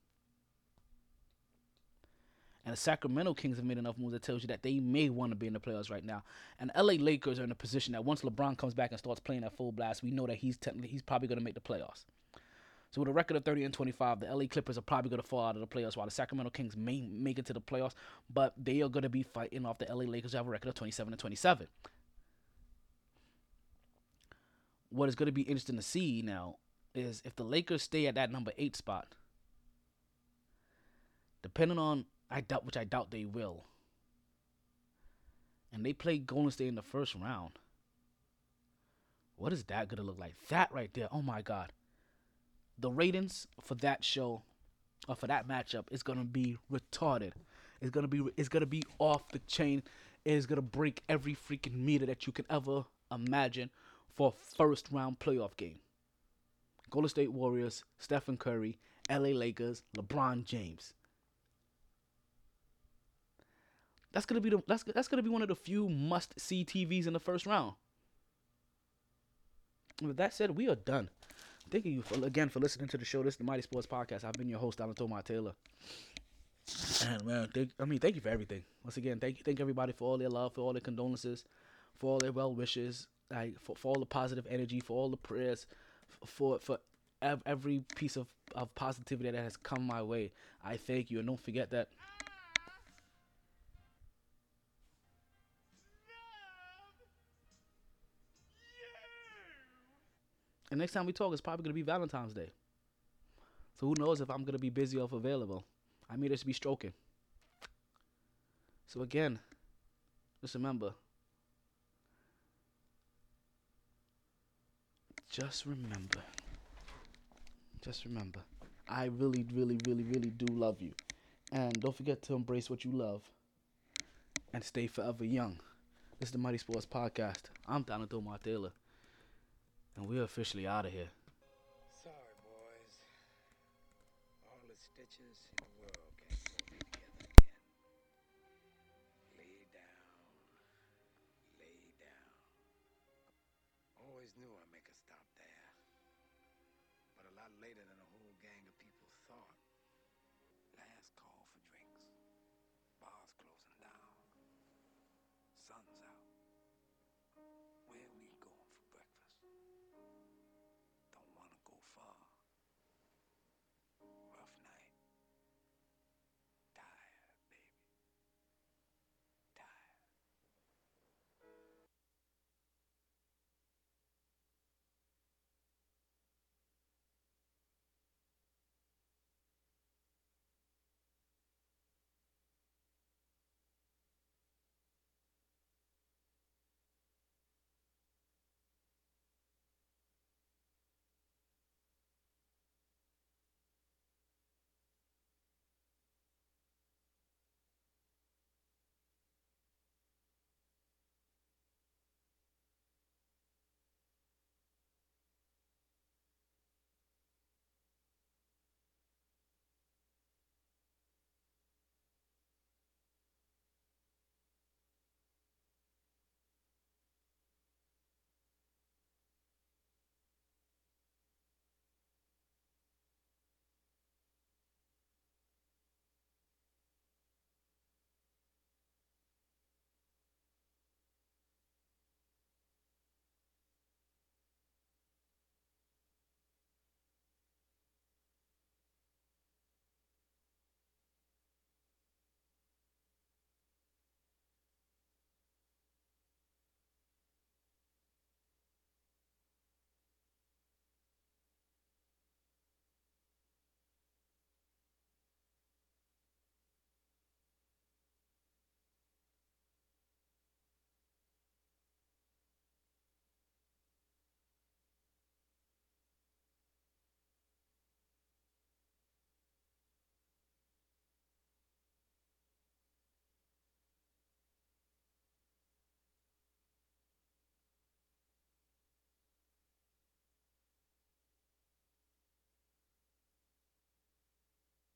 And the Sacramento Kings have made enough moves that tells you that they may want to be in the playoffs right now. And LA Lakers are in a position that once LeBron comes back and starts playing at full blast, we know that he's technically he's probably going to make the playoffs. So with a record of 30 and 25, the LA Clippers are probably going to fall out of the playoffs, while the Sacramento Kings may make it to the playoffs, but they are going to be fighting off the LA Lakers who have a record of 27 and 27. What is going to be interesting to see now is if the Lakers stay at that number eight spot, depending on I doubt, which I doubt they will, and they play Golden State in the first round. What is that gonna look like? That right there, oh my god the ratings for that show or for that matchup is gonna be retarded. It's gonna be it's gonna be off the chain. It is gonna break every freaking meter that you can ever imagine for a first round playoff game. Golden State Warriors, Stephen Curry, LA Lakers, LeBron James. That's gonna be the that's that's gonna be one of the few must see TVs in the first round. With that said, we are done. Thank you for, again for listening to the show. This is the MyT Sports Podcast. I've been your host, Alan Tomar Taylor. And man, thank, I mean, thank you for everything. Once again, thank you, thank everybody for all their love, for all their condolences, for all their well wishes, like for, for all the positive energy, for all the prayers, for for every piece of, of positivity that has come my way. I thank you, and don't forget that And next time we talk, it's probably gonna be Valentine's Day. So who knows if I'm gonna be busy or available? I may just be stroking. So again, just remember. Just remember. Just remember. I really, really, really, really do love you. And don't forget to embrace what you love. And stay forever young. This is the MyT Sports Podcast. I'm Donald Taylor. And we're officially out of here.
Sorry, boys. All the stitches in the world can't me together again. Lay down. Lay down.
Always knew I'd make a stop there. But a lot later than a whole gang of people thought. Last call for drinks. Bars closing down. Sun's out.